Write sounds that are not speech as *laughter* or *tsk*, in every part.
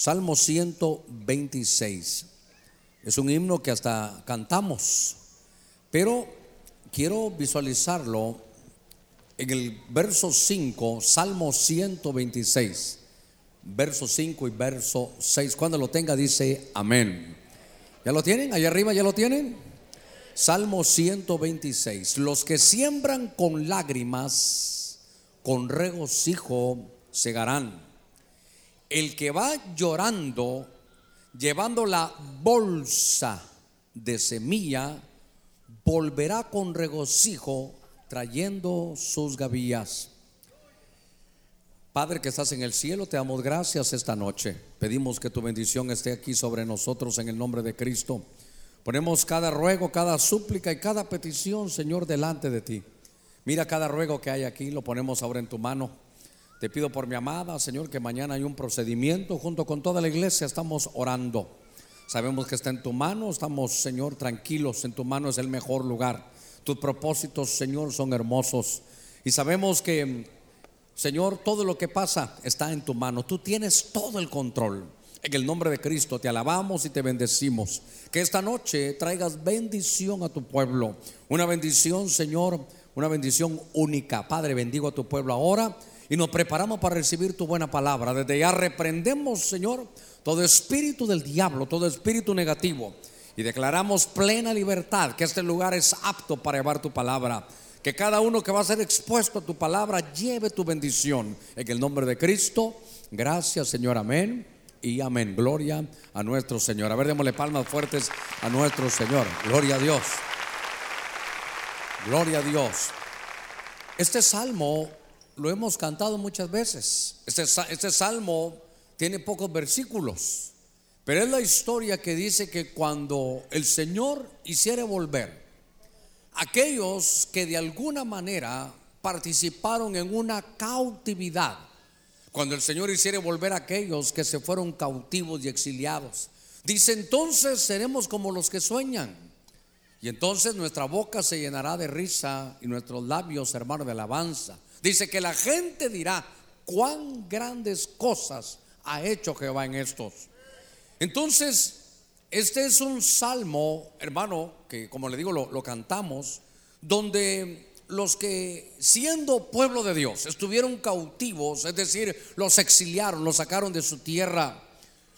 Salmo 126. Es un himno que hasta cantamos, pero quiero visualizarlo en el verso 5, Salmo 126, verso 5 y verso 6. Cuando lo tenga dice amén. ¿Ya lo tienen? Allá arriba ya lo tienen. Salmo 126. Los que siembran con lágrimas, con regocijo segarán. El que va llorando, llevando la bolsa de semilla, volverá con regocijo trayendo sus gavillas. Padre que estás en el cielo, te damos gracias esta noche. Pedimos que tu bendición esté aquí sobre nosotros en el nombre de Cristo. Ponemos cada ruego, cada súplica y cada petición, Señor, delante de ti. Mira cada ruego que hay aquí, lo ponemos ahora en tu mano. Te pido por mi amada, Señor, que mañana hay un procedimiento junto con toda la iglesia. Estamos orando. Sabemos que está en tu mano, estamos, Señor, tranquilos. En tu mano es el mejor lugar. Tus propósitos, Señor, son hermosos. Y sabemos que Señor, todo lo que pasa está en tu mano. Tú tienes todo el control. En el nombre de Cristo te alabamos y te bendecimos. Que esta noche traigas bendición a tu pueblo. Una bendición, Señor, una bendición única. Padre, bendigo a tu pueblo ahora y nos preparamos para recibir tu buena palabra. Desde ya reprendemos, Señor, todo espíritu del diablo, todo espíritu negativo. Y declaramos plena libertad, que este lugar es apto para llevar tu palabra. Que cada uno que va a ser expuesto a tu palabra lleve tu bendición. En el nombre de Cristo, gracias Señor, amén y amén. Gloria a nuestro Señor. A ver, démosle palmas fuertes a nuestro Señor. Gloria a Dios. Gloria a Dios. Este salmo lo hemos cantado muchas veces. Este, este salmo tiene pocos versículos, pero es la historia que dice que cuando el Señor hiciera volver aquellos que de alguna manera participaron en una cautividad. Cuando el Señor hiciere volver a aquellos que se fueron cautivos y exiliados. Dice, entonces seremos como los que sueñan. Y entonces nuestra boca se llenará de risa y nuestros labios, hermano, de alabanza. Dice que la gente dirá, cuán grandes cosas ha hecho Jehová en estos. Entonces, este es un salmo, hermano, que como le digo, lo, cantamos, donde los que siendo pueblo de Dios estuvieron cautivos, es decir, los exiliaron, los sacaron de su tierra,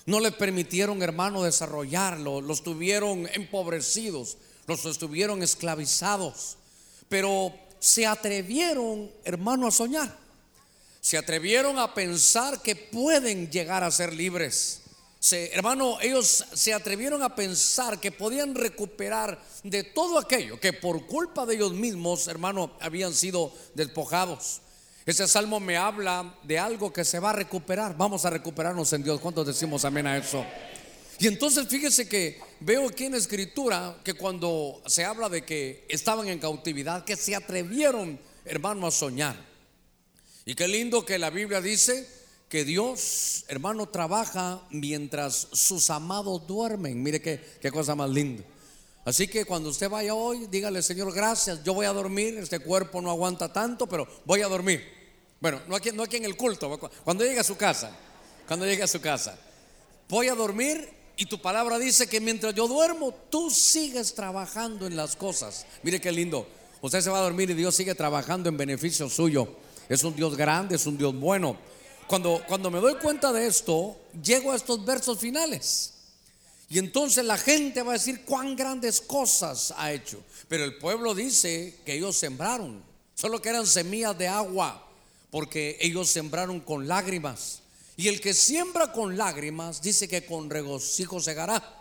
no les permitieron, hermano, desarrollarlo, los tuvieron empobrecidos, los estuvieron esclavizados, pero se atrevieron, hermano, a soñar, se atrevieron a pensar que pueden llegar a ser libres hermano, ellos se atrevieron a pensar que podían recuperar de todo aquello que por culpa de ellos mismos, hermano, habían sido despojados. Ese salmo me habla de algo que se va a recuperar. Vamos a recuperarnos en Dios. ¿Cuántos decimos amén a eso? Y entonces fíjese que veo aquí en escritura que cuando se habla de que estaban en cautividad, que se atrevieron, hermano, a soñar. Y qué lindo que la Biblia dice que Dios, hermano, trabaja mientras sus amados duermen. Mire qué, qué cosa más linda. Así que cuando usted vaya hoy, dígale, Señor, gracias, yo voy a dormir, este cuerpo no aguanta tanto, pero voy a dormir. Bueno, no aquí, no aquí en el culto, cuando llegue a su casa, cuando llegue a su casa, voy a dormir y tu palabra dice que mientras yo duermo, tú sigues trabajando en las cosas. Mire qué lindo. Usted se va a dormir y Dios sigue trabajando en beneficio suyo. Es un Dios grande, es un Dios bueno. Cuando, cuando me doy cuenta de esto, llego a estos versos finales. Y entonces la gente va a decir cuán grandes cosas ha hecho. Pero el pueblo dice que ellos sembraron, solo que eran semillas de agua, porque ellos sembraron con lágrimas. Y el que siembra con lágrimas dice que con regocijo segará.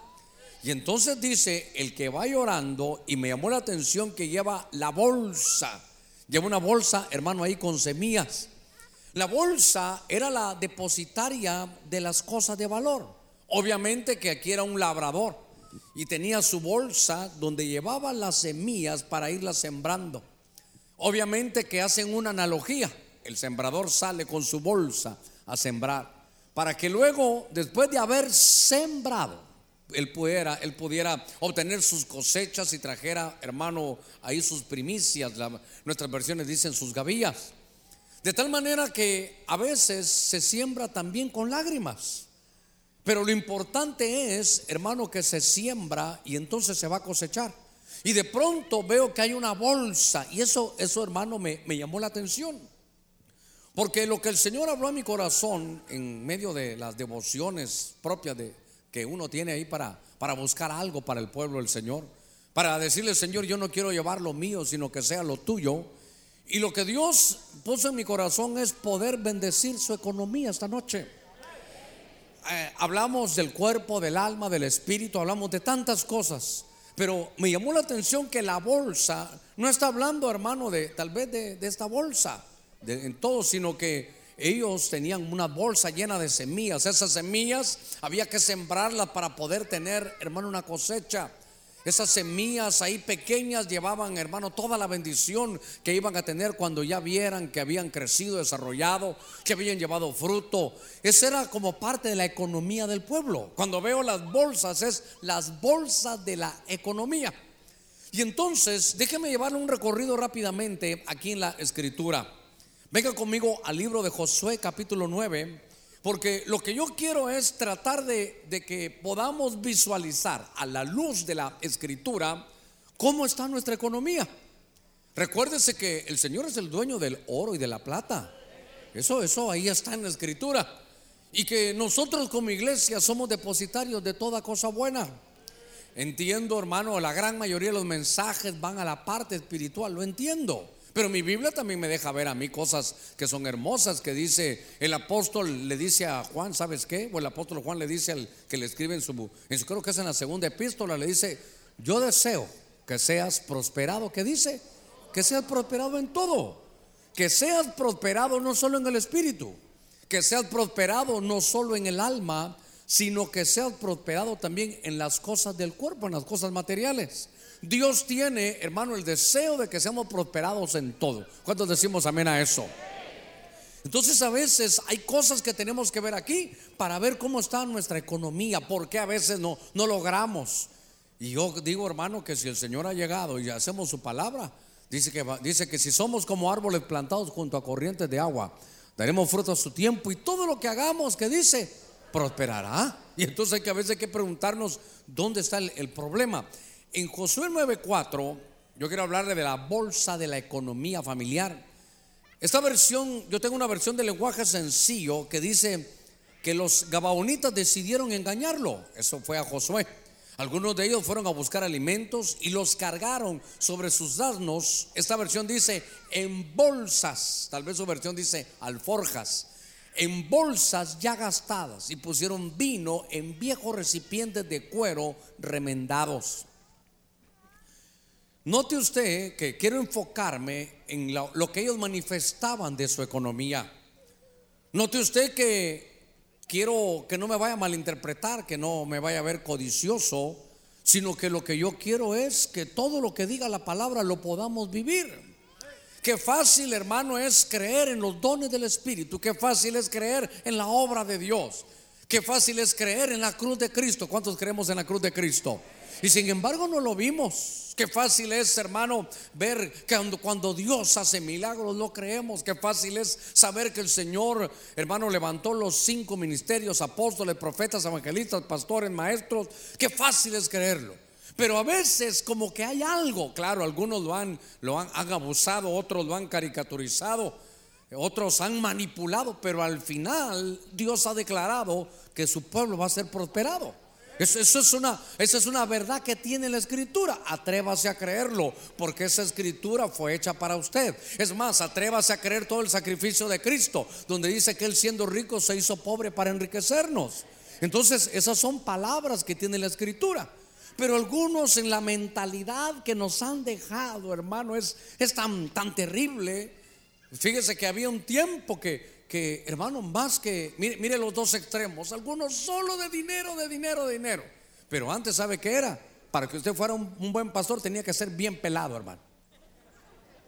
Y entonces dice, el que va llorando, y me llamó la atención que lleva la bolsa, lleva una bolsa, hermano, ahí con semillas. La bolsa era la depositaria de las cosas de valor. Obviamente que aquí era un labrador y tenía su bolsa donde llevaba las semillas para irlas sembrando. Obviamente que hacen una analogía. El sembrador sale con su bolsa a sembrar para que luego, después de haber sembrado, él pudiera, él pudiera obtener sus cosechas y trajera, hermano, ahí sus primicias. nuestras versiones dicen sus gavillas. De tal manera que a veces se siembra también con lágrimas. Pero lo importante es, hermano, que se siembra y entonces se va a cosechar. Y de pronto veo que hay una bolsa y eso, eso hermano, me, me llamó la atención. Porque lo que el Señor habló a mi corazón en medio de las devociones propias de, que uno tiene ahí para, para buscar algo para el pueblo del Señor, para decirle, Señor, yo no quiero llevar lo mío, sino que sea lo tuyo. Y lo que Dios puso en mi corazón es poder bendecir su economía esta noche. Eh, hablamos del cuerpo, del alma, del espíritu, hablamos de tantas cosas. Pero me llamó la atención que la bolsa, no está hablando, hermano, de tal vez de, esta bolsa, en todo, sino que ellos tenían una bolsa llena de semillas. Esas semillas había que sembrarlas para poder tener, hermano, una cosecha. Esas semillas ahí pequeñas llevaban, hermano, toda la bendición que iban a tener cuando ya vieran que habían crecido, desarrollado, que habían llevado fruto. Esa era como parte de la economía del pueblo. Cuando veo las bolsas, es las bolsas de la economía. Y entonces, déjeme llevarle un recorrido rápidamente aquí en la escritura. Venga conmigo al libro de Josué capítulo 9. Porque lo que yo quiero es tratar de, que podamos visualizar a la luz de la escritura cómo está nuestra economía. Recuérdese que el Señor es el dueño del oro y de la plata. Eso, eso ahí está en la escritura. Y que nosotros como iglesia somos depositarios de toda cosa buena. Entiendo, hermano, la gran mayoría de los mensajes van a la parte espiritual, lo entiendo. Pero mi Biblia también me deja ver a mí cosas que son hermosas, que dice, el apóstol le dice a Juan, ¿sabes qué? O el apóstol Juan le dice al que le escribe en su, en su creo que es en la segunda epístola, le dice, yo deseo que seas prosperado, ¿qué dice? Que seas prosperado en todo, que seas prosperado no solo en el espíritu, que seas prosperado no solo en el alma, sino que seas prosperado también en las cosas del cuerpo, en las cosas materiales. Dios tiene, hermano, el deseo de que seamos prosperados en todo. ¿Cuántos decimos amén a eso? Entonces a veces hay cosas que tenemos que ver aquí para ver cómo está nuestra economía, porque a veces no, no logramos. Y yo digo, hermano, que si el Señor ha llegado y hacemos su palabra, dice que, dice que si somos como árboles plantados junto a corrientes de agua, daremos fruto a su tiempo y todo lo que hagamos, que dice, prosperará. Y entonces hay que a veces hay que preguntarnos dónde está el problema. En Josué 9:4, yo quiero hablarle de la bolsa de la economía familiar. Esta versión, yo tengo una versión de lenguaje sencillo que dice que los gabaonitas decidieron engañarlo. Eso fue a Josué. Algunos de ellos fueron a buscar alimentos y los cargaron sobre sus asnos. Esta versión dice en bolsas, tal vez su versión dice alforjas, en bolsas ya gastadas y pusieron vino en viejos recipientes de cuero remendados. Note usted que quiero enfocarme en lo, que ellos manifestaban de su economía. Note usted que quiero que no me vaya a malinterpretar, que no me vaya a ver codicioso, sino que lo que yo quiero es que todo lo que diga la palabra lo podamos vivir. Qué fácil, hermano, es creer en los dones del Espíritu. Qué fácil es creer en la obra de Dios. Qué fácil es creer en la cruz de Cristo. ¿Cuántos creemos en la cruz de Cristo? Y sin embargo no lo vimos. Qué fácil es, hermano, ver que cuando, Dios hace milagros lo creemos. Qué fácil es saber que el Señor, hermano, levantó los cinco ministerios, apóstoles, profetas, evangelistas, pastores, maestros. Qué fácil es creerlo. Pero a veces como que hay algo, claro, algunos lo han, lo han abusado, otros lo han caricaturizado, otros han manipulado, pero al final Dios ha declarado que su pueblo va a ser prosperado. Eso, es una, esa es una verdad que tiene la escritura. Atrévase a creerlo, porque esa escritura fue hecha para usted. Es más, atrévase a creer todo el sacrificio de Cristo, donde dice que Él siendo rico se hizo pobre para enriquecernos. Entonces, esas son palabras que tiene la escritura. Pero algunos en la mentalidad que nos han dejado, hermano, es, es tan, tan terrible. Fíjese que había un tiempo que que, hermano, más que, mire, los dos extremos, algunos solo de dinero, de dinero, de dinero. Pero antes, ¿sabe qué era? Para que usted fuera un, un buen pastor tenía que ser bien pelado, hermano.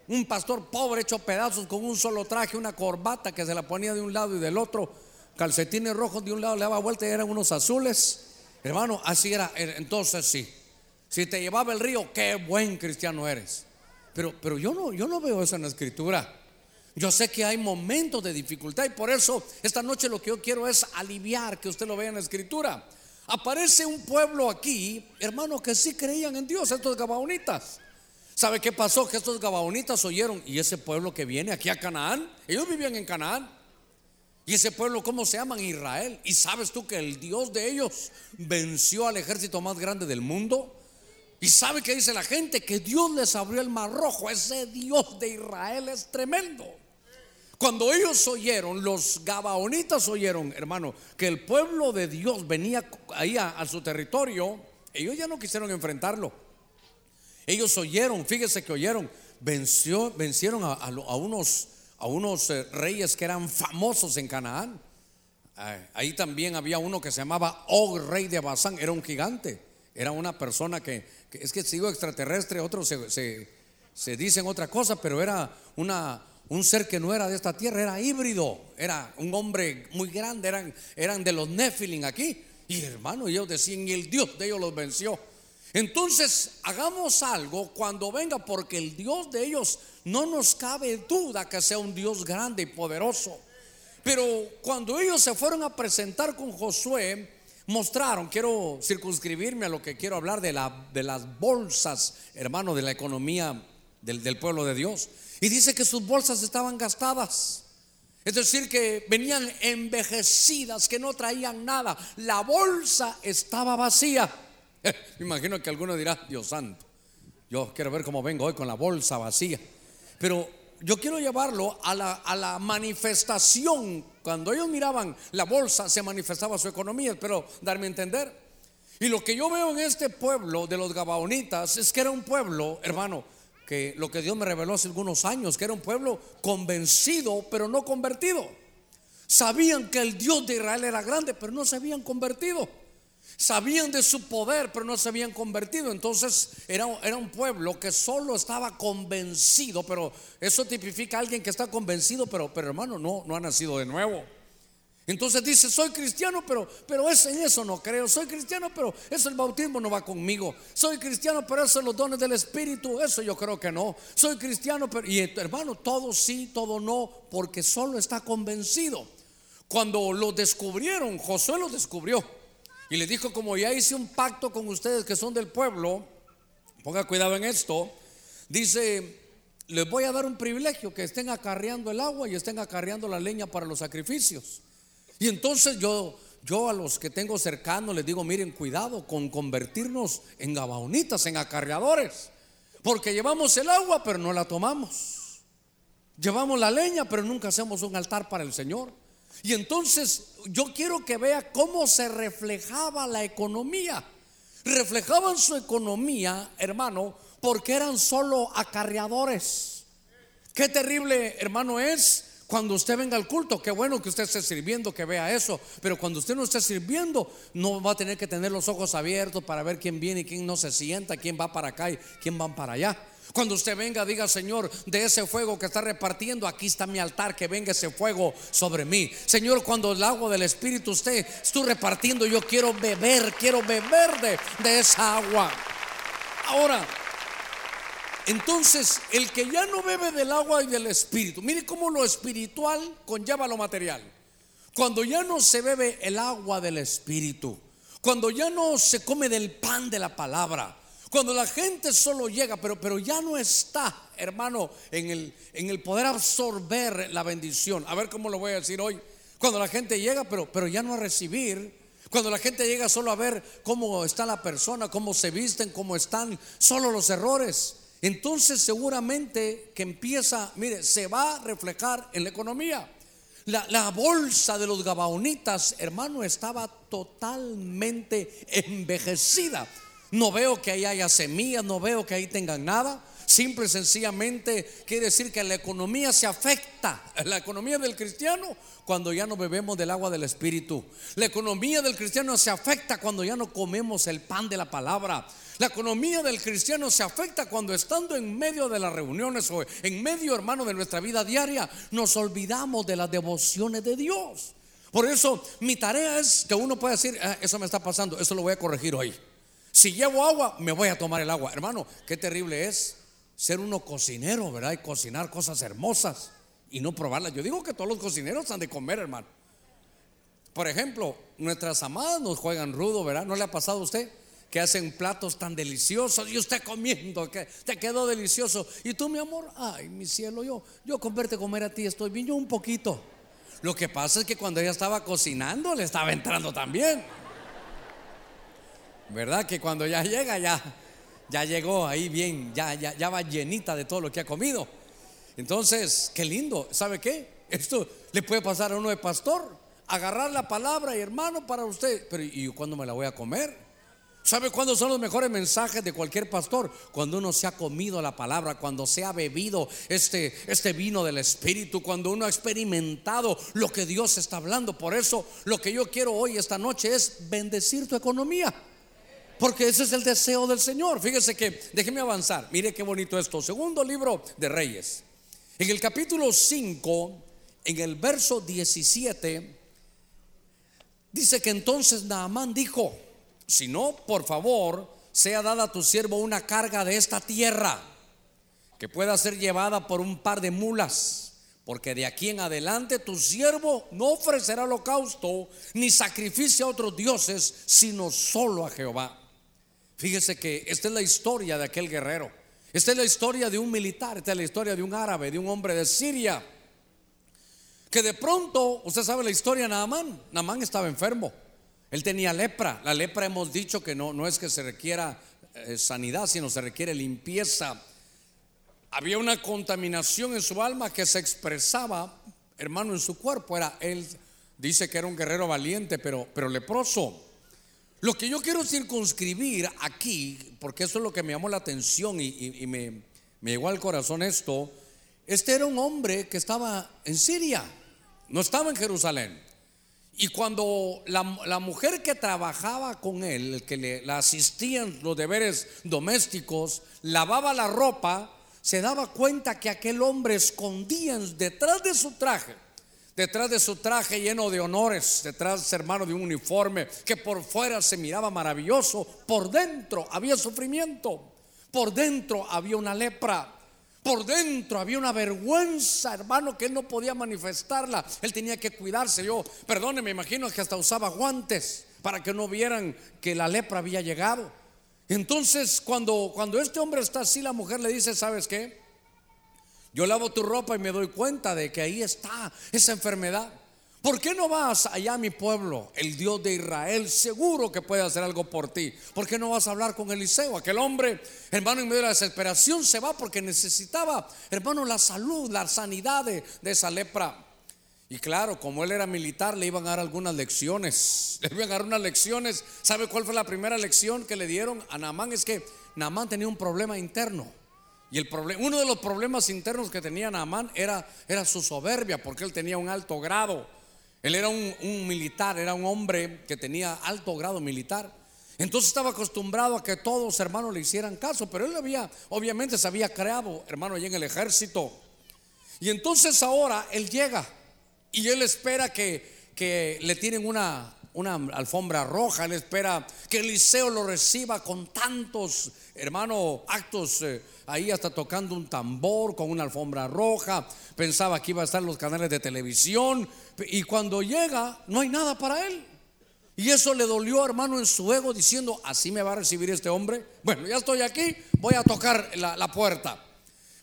Un pastor pobre hecho pedazos con un solo traje, una corbata que se la ponía de un lado y del otro, calcetines rojos de un lado le daba vuelta y eran unos azules. Hermano, así era. Entonces sí, si te llevaba el río, qué buen cristiano eres. Pero, pero yo no, yo no veo eso en la escritura. Yo sé que hay momentos de dificultad y por eso esta noche lo que yo quiero es aliviar que usted lo vea en la escritura. Aparece un pueblo aquí, hermano, que sí creían en Dios, estos gabaonitas. ¿Sabe qué pasó? Que estos gabaonitas oyeron, y ese pueblo que viene aquí a Canaán, ellos vivían en Canaán. Y ese pueblo, ¿cómo se llaman? Israel. ¿Y sabes tú que el Dios de ellos venció al ejército más grande del mundo? ¿Y sabe qué dice la gente? Que Dios les abrió el mar rojo. Ese Dios de Israel es tremendo. Cuando ellos oyeron, los gabaonitas oyeron, hermano, que el pueblo de Dios venía ahí a, su territorio, ellos ya no quisieron enfrentarlo. Ellos oyeron, fíjese que oyeron, venció, vencieron a, unos, a unos eh, reyes que eran famosos en Canaán. ahí también había uno que se llamaba Og, rey de Basán, era un gigante, era una persona que, es que sigo extraterrestre, otros se, se, se dicen otra cosa, pero era una un ser que no era de esta tierra, era híbrido, era un hombre muy grande, eran, eran de los Nephilim aquí. Y hermano, ellos decían, y el Dios de ellos los venció. Entonces, hagamos algo cuando venga, porque el Dios de ellos no nos cabe duda que sea un Dios grande y poderoso. Pero cuando ellos se fueron a presentar con Josué, mostraron, quiero circunscribirme a lo que quiero hablar de, la, de las bolsas, hermano, de la economía del, del pueblo de Dios. Y dice que sus bolsas estaban gastadas. Es decir, que venían envejecidas, que no traían nada. La bolsa estaba vacía. *laughs* Me imagino que alguno dirá, Dios santo, yo quiero ver cómo vengo hoy con la bolsa vacía. Pero yo quiero llevarlo a la, a la manifestación. Cuando ellos miraban la bolsa, se manifestaba su economía. Espero darme a entender. Y lo que yo veo en este pueblo de los Gabaonitas es que era un pueblo, hermano, lo que Dios me reveló hace algunos años, que era un pueblo convencido, pero no convertido. Sabían que el Dios de Israel era grande, pero no se habían convertido. Sabían de su poder, pero no se habían convertido. Entonces era, era un pueblo que solo estaba convencido, pero eso tipifica a alguien que está convencido, pero, pero hermano, no, no ha nacido de nuevo. Entonces dice, soy cristiano, pero, pero eso, en eso no creo. Soy cristiano, pero eso el bautismo no va conmigo. Soy cristiano, pero eso los dones del Espíritu, eso yo creo que no. Soy cristiano, pero... Y hermano, todo sí, todo no, porque solo está convencido. Cuando lo descubrieron, Josué lo descubrió. Y le dijo, como ya hice un pacto con ustedes que son del pueblo, ponga cuidado en esto, dice, les voy a dar un privilegio, que estén acarreando el agua y estén acarreando la leña para los sacrificios. Y entonces yo, yo a los que tengo cercanos les digo, miren, cuidado con convertirnos en gabaonitas, en acarreadores. Porque llevamos el agua, pero no la tomamos. Llevamos la leña, pero nunca hacemos un altar para el Señor. Y entonces yo quiero que vea cómo se reflejaba la economía. Reflejaban su economía, hermano, porque eran solo acarreadores. Qué terrible, hermano, es cuando usted venga al culto, qué bueno que usted esté sirviendo, que vea eso. Pero cuando usted no esté sirviendo, no va a tener que tener los ojos abiertos para ver quién viene y quién no se sienta, quién va para acá y quién va para allá. Cuando usted venga, diga, Señor, de ese fuego que está repartiendo, aquí está mi altar, que venga ese fuego sobre mí. Señor, cuando el agua del Espíritu usted estoy repartiendo, yo quiero beber, quiero beber de, de esa agua. Ahora, entonces, el que ya no bebe del agua y del espíritu, mire cómo lo espiritual conlleva lo material. Cuando ya no se bebe el agua del espíritu, cuando ya no se come del pan de la palabra, cuando la gente solo llega, pero, pero ya no está, hermano, en el, en el poder absorber la bendición. A ver cómo lo voy a decir hoy. Cuando la gente llega, pero, pero ya no a recibir. Cuando la gente llega solo a ver cómo está la persona, cómo se visten, cómo están, solo los errores entonces seguramente que empieza, mire, se va a reflejar en la economía. La, bolsa de los gabaonitas, hermano, estaba totalmente envejecida. No veo que ahí haya semillas, no veo que ahí tengan nada. Simple y sencillamente quiere decir que la economía se afecta, *laughs* la economía del cristiano, cuando ya no bebemos del agua del Espíritu. La economía del cristiano se afecta cuando ya no comemos el pan de la palabra. La economía del cristiano se afecta cuando estando en medio de las reuniones o en medio, hermano, de nuestra vida diaria, nos olvidamos de las devociones de Dios. Por eso mi tarea es que uno pueda decir, ah, eso me está pasando, eso lo voy a corregir hoy. Si llevo agua, me voy a tomar el agua. Hermano, qué terrible es ser uno cocinero, ¿verdad? Y cocinar cosas hermosas. y no probarla. Yo digo que todos los cocineros han de comer, hermano. Por ejemplo, nuestras amadas nos juegan rudo, ¿verdad? ¿No le ha pasado a usted? Que hacen platos tan deliciosos y usted comiendo, que te quedó delicioso. Y tú, mi amor, ay, mi cielo, yo, yo con verte comer a ti estoy bien, yo un poquito. Lo que pasa es que cuando ella estaba cocinando, le estaba entrando también. ¿Verdad? Que cuando ya llega, ya, ya llegó ahí bien, ya, ya, ya va llenita de todo lo que ha comido. Entonces, qué lindo. ¿Sabe qué? Esto le puede pasar a uno de pastor agarrar la palabra y hermano para usted. Pero ¿y cuándo me la voy a comer? ¿Sabe cuándo son los mejores mensajes de cualquier pastor? Cuando uno se ha comido la palabra, cuando se ha bebido este, este vino del Espíritu, cuando uno ha experimentado lo que Dios está hablando. Por eso lo que yo quiero hoy, esta noche, es bendecir tu economía. Porque ese es el deseo del Señor. Fíjese que, déjeme avanzar. Mire qué bonito esto. Segundo libro de Reyes. En el capítulo 5, en el verso 17 Dice que entonces Naamán dijo, si no, por favor, sea dada a tu siervo una carga de esta tierra que pueda ser llevada por un par de mulas, porque de aquí en adelante tu siervo no ofrecerá holocausto ni sacrificio a otros dioses, sino solo a Jehová. Fíjese que esta es la historia de aquel guerrero. Esta es la historia de un militar, esta es la historia de un árabe, de un hombre de Siria que de pronto, usted sabe la historia de Naamán, Naamán estaba enfermo, él tenía lepra, la lepra hemos dicho que no, no es que se requiera eh, sanidad, sino se requiere limpieza. Había una contaminación en su alma que se expresaba, hermano, en su cuerpo, era él, dice que era un guerrero valiente, pero, pero leproso. Lo que yo quiero circunscribir aquí, porque eso es lo que me llamó la atención y, me, me llegó al corazón esto, este era un hombre que estaba en Siria no estaba en Jerusalén. Y cuando la, mujer que trabajaba con él, que le la asistía en los deberes domésticos, lavaba la ropa, se daba cuenta que aquel hombre escondía detrás de su traje, detrás de su traje lleno de honores, detrás, hermano, de un uniforme que por fuera se miraba maravilloso, por dentro había sufrimiento, por dentro había una lepra. Por dentro había una vergüenza, hermano, que él no podía manifestarla. Él tenía que cuidarse. Yo, perdone, me imagino que hasta usaba guantes para que no vieran que la lepra había llegado. Entonces, cuando, cuando este hombre está así, la mujer le dice, ¿sabes qué? Yo lavo tu ropa y me doy cuenta de que ahí está esa enfermedad. ¿Por qué no vas allá a mi pueblo, el Dios de Israel? Seguro que puede hacer algo por ti. ¿Por qué no vas a hablar con Eliseo? Aquel hombre, hermano, en medio de la desesperación se va porque necesitaba, hermano, la salud, la sanidad de, esa lepra. Y claro, como él era militar, le iban a dar algunas lecciones. *laughs* Le iban a dar unas lecciones. ¿Sabe cuál fue la primera lección que le dieron a Naamán? Es que Naamán tenía un problema interno. Y el problema, uno de los problemas internos que tenía Naamán era, era su soberbia, porque él tenía un alto grado él era un, militar, era un hombre que tenía alto grado militar. Entonces estaba acostumbrado a que todos hermanos le hicieran caso, pero él había, obviamente se había creado, hermano, allí en el ejército. Y entonces ahora él llega y él espera que, que le tienen una, una alfombra roja, él espera que Eliseo lo reciba con tantos, hermano, actos, eh, ahí hasta tocando un tambor con una alfombra roja, pensaba que iba a estar los canales de televisión, y cuando llega no hay nada para él. Y eso le dolió, hermano, en su ego, diciendo, así me va a recibir este hombre. Bueno, ya estoy aquí, voy a tocar la, la puerta.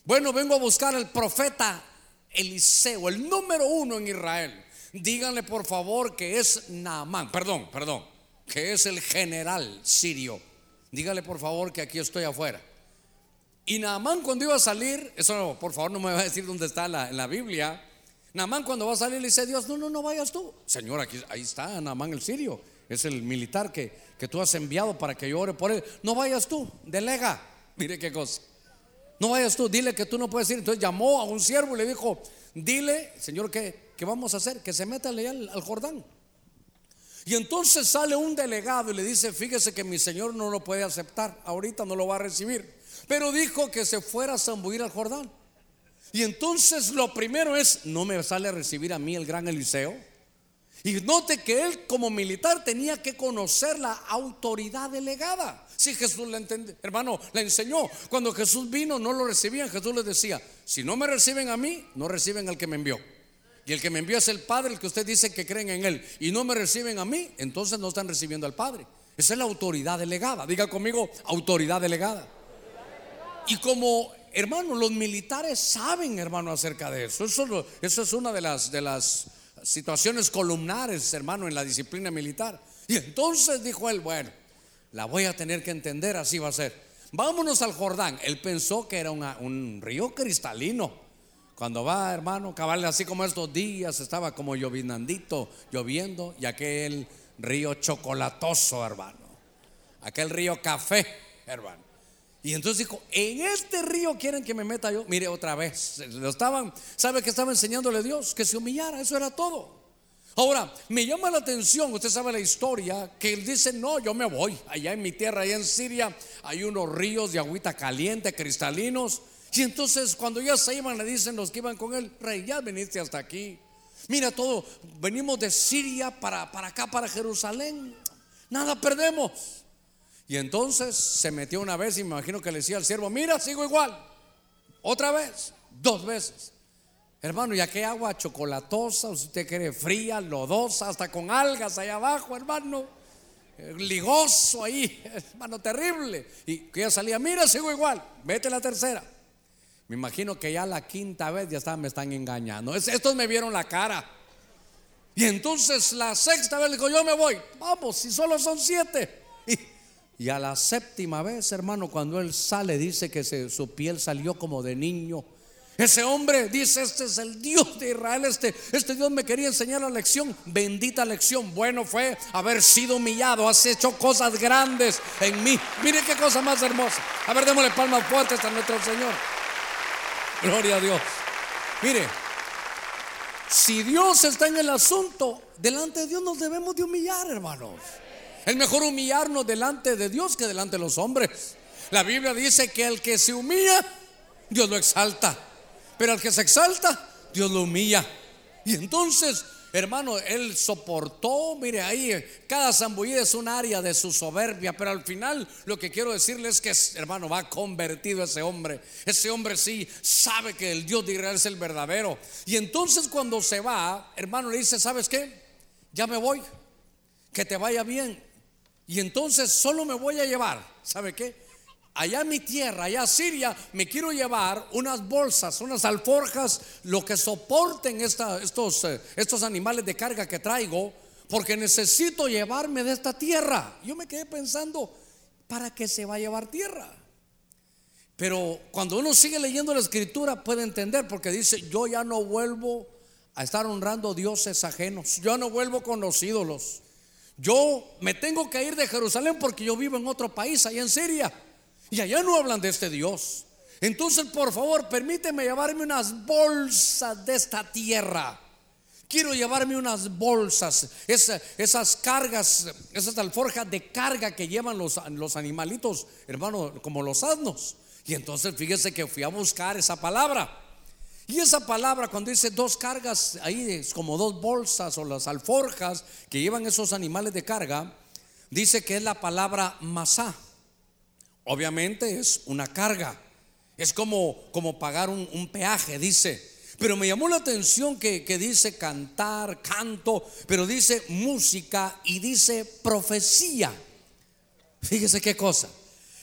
Bueno, vengo a buscar al profeta Eliseo, el número uno en Israel. Díganle por favor que es Naamán, perdón, perdón, que es el general sirio. Dígale por favor que aquí estoy afuera. Y Naamán cuando iba a salir, eso por favor no me va a decir dónde está la, en la Biblia. Naamán cuando va a salir le dice Dios, no, no, no vayas tú. Señor, aquí, ahí está Naamán el sirio. Es el militar que, que tú has enviado para que yo ore por él. No vayas tú, delega. *laughs* Mire qué cosa. No vayas tú, dile que tú no puedes ir. Entonces llamó a un siervo y le dijo, dile, Señor, que ¿qué vamos a hacer? Que se meta al, al Jordán. Y entonces sale un delegado y le dice, fíjese que mi señor no lo puede aceptar, ahorita no lo va a recibir. Pero dijo que se fuera a zambuir al Jordán. Y entonces lo primero es, no me sale a recibir a mí el gran Eliseo. Y note que él como militar tenía que conocer la autoridad delegada. Si Jesús la entendió, hermano, la enseñó. Cuando Jesús vino, no lo recibían. Jesús les decía: Si no me reciben a mí, no reciben al que me envió. Y el que me envió es el Padre, el que usted dice que creen en él. Y no me reciben a mí, entonces no están recibiendo al Padre. Esa es la autoridad delegada. Diga conmigo, autoridad delegada. Y como, hermano, los militares saben, hermano, acerca de eso. Eso, es una de las, de las situaciones columnares, hermano, en la disciplina militar. Y entonces dijo él, bueno, la voy a tener que entender, así va a ser. Vámonos al Jordán. Él pensó que era un río cristalino. Cuando va, hermano, cabal, así como estos días, estaba como llovinandito, lloviendo, y aquel río chocolatoso, hermano. Aquel río café, hermano. Y entonces dijo, en este río quieren que me meta yo. Mire otra vez, lo estaban, ¿sabe que estaba enseñándole Dios? Que se humillara, eso era todo. Ahora, me llama la atención, usted sabe la historia, que él dice, no, yo me voy. Allá en mi tierra, allá en Siria, hay unos ríos de agüita caliente, cristalinos. Y entonces cuando ya se iban, le dicen los que iban con él, rey, ya viniste hasta aquí. Mira todo, venimos de Siria para, para acá, para Jerusalén. Nada perdemos. Y entonces se metió una vez y me imagino que le decía al siervo, mira, sigo igual. Otra vez, dos veces. Hermano, ¿y qué agua chocolatosa? Usted quiere fría, lodosa, hasta con algas allá abajo, hermano. Eh, ligoso ahí, *laughs* hermano, terrible. Y que ya salía, mira, sigo igual. Vete la tercera. Me imagino que ya la quinta vez ya me están engañando. Estos me vieron la cara. Y entonces la sexta vez le digo, yo me voy. Vamos, si solo son siete. Y a la séptima vez, hermano, cuando él sale, dice que su piel salió como de niño. Ese hombre dice, este es el Dios de Israel, este, este Dios me quería enseñar la lección, bendita lección. Bueno fue haber sido humillado, has hecho cosas grandes en mí. Mire qué cosa más hermosa. A ver, démosle palmas fuertes a nuestro Señor. *laughs* Gloria a Dios. Mire, si Dios está en el asunto, delante de Dios nos debemos de humillar, hermanos. Es mejor humillarnos delante de Dios que delante de los hombres. La Biblia dice que el que se humilla, Dios lo exalta. Pero al que se exalta, Dios lo humilla. Y entonces, hermano, él soportó, mire ahí, cada zambullida es un área de su soberbia, pero al final lo que quiero decirle es que, hermano, va convertido ese hombre. Ese hombre sí sabe que el Dios de Israel es el verdadero. Y entonces cuando se va, hermano, le dice, ¿sabes qué? Ya me voy, que te vaya bien. Y entonces solo me voy a llevar, ¿sabe qué? Allá en mi tierra, allá Siria, me quiero llevar unas bolsas, unas alforjas, lo que soporten estos, eh, estos animales de carga que traigo, porque necesito llevarme de esta tierra. Yo me quedé pensando, ¿para qué se va a llevar tierra? Pero cuando uno sigue leyendo la escritura puede entender, porque dice, yo ya no vuelvo a estar honrando dioses ajenos, yo no vuelvo con los ídolos. Yo me tengo que ir de Jerusalén porque yo vivo en otro país, allá en Siria. Y allá no hablan de este Dios. Entonces, por favor, permíteme llevarme unas bolsas de esta tierra. Quiero llevarme unas bolsas, esas, cargas, esas alforjas de carga que llevan los, los animalitos, hermano, como los asnos. Y entonces fíjese que fui a buscar esa palabra. Y esa palabra, cuando dice dos cargas, ahí es como dos bolsas o las alforjas que llevan esos animales de carga, dice que es la palabra masá. Obviamente es una carga. Es como, como pagar un, peaje, dice. Pero me llamó la atención que, que, dice cantar, canto, pero dice música y dice profecía. Fíjese qué cosa.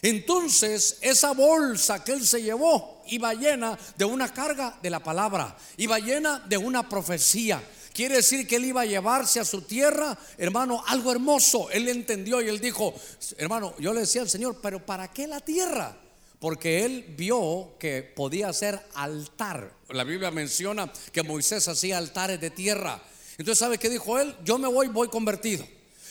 Entonces, esa bolsa que él se llevó iba llena de una carga de la palabra, iba llena de una profecía. Quiere decir que él iba a llevarse a su tierra, hermano, algo hermoso. Él entendió y él dijo, hermano, yo le decía al Señor, pero ¿para qué la tierra? Porque él vio que podía ser altar. La Biblia menciona que Moisés hacía altares de tierra. Entonces, ¿sabe qué dijo él? Yo me voy, voy convertido.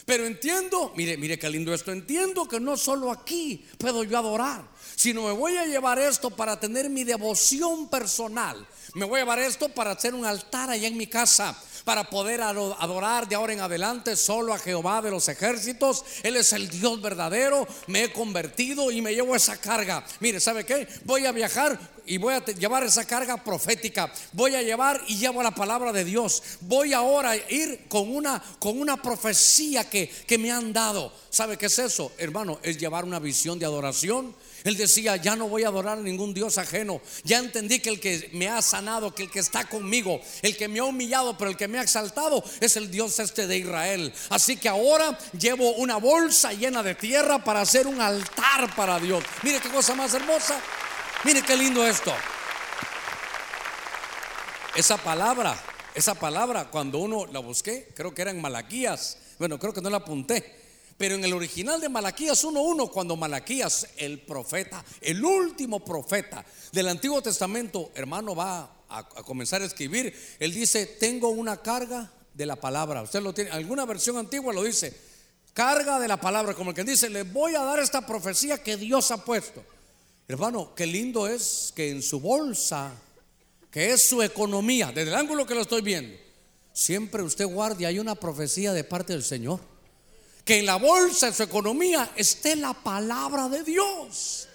Pero entiendo, mire, mire qué lindo esto, entiendo que no solo aquí puedo yo adorar, sino me voy a llevar esto para tener mi devoción personal. Me voy a llevar esto para hacer un altar allá en mi casa. Para poder adorar de ahora en adelante solo a Jehová de los ejércitos. Él es el Dios verdadero. Me he convertido y me llevo esa carga. Mire, ¿sabe qué? Voy a viajar y voy a llevar esa carga profética. Voy a llevar y llevo la palabra de Dios. Voy ahora a ir con una, con una profecía que, que me han dado. ¿Sabe qué es eso? Hermano, es llevar una visión de adoración él decía, ya no voy a adorar a ningún Dios ajeno. Ya entendí que el que me ha sanado, que el que está conmigo, el que me ha humillado, pero el que me ha exaltado es el Dios este de Israel. Así que ahora llevo una bolsa llena de tierra para hacer un altar para Dios. Mire qué cosa más hermosa. Mire qué lindo esto. Esa palabra, esa palabra, cuando uno la busqué, creo que era en Malaquías. Bueno, creo que no la apunté. Pero en el original de Malaquías 1.1, cuando Malaquías, el profeta, el último profeta del Antiguo Testamento, hermano, va a, comenzar a escribir, él dice, tengo una carga de la palabra. Usted lo tiene, alguna versión antigua lo dice, carga de la palabra, como el que dice, le voy a dar esta profecía que Dios ha puesto. Hermano, qué lindo es que en su bolsa, que es su economía, desde el ángulo que lo estoy viendo, siempre usted guarde, hay una profecía de parte del Señor que en la bolsa, en su economía, esté la palabra de Dios.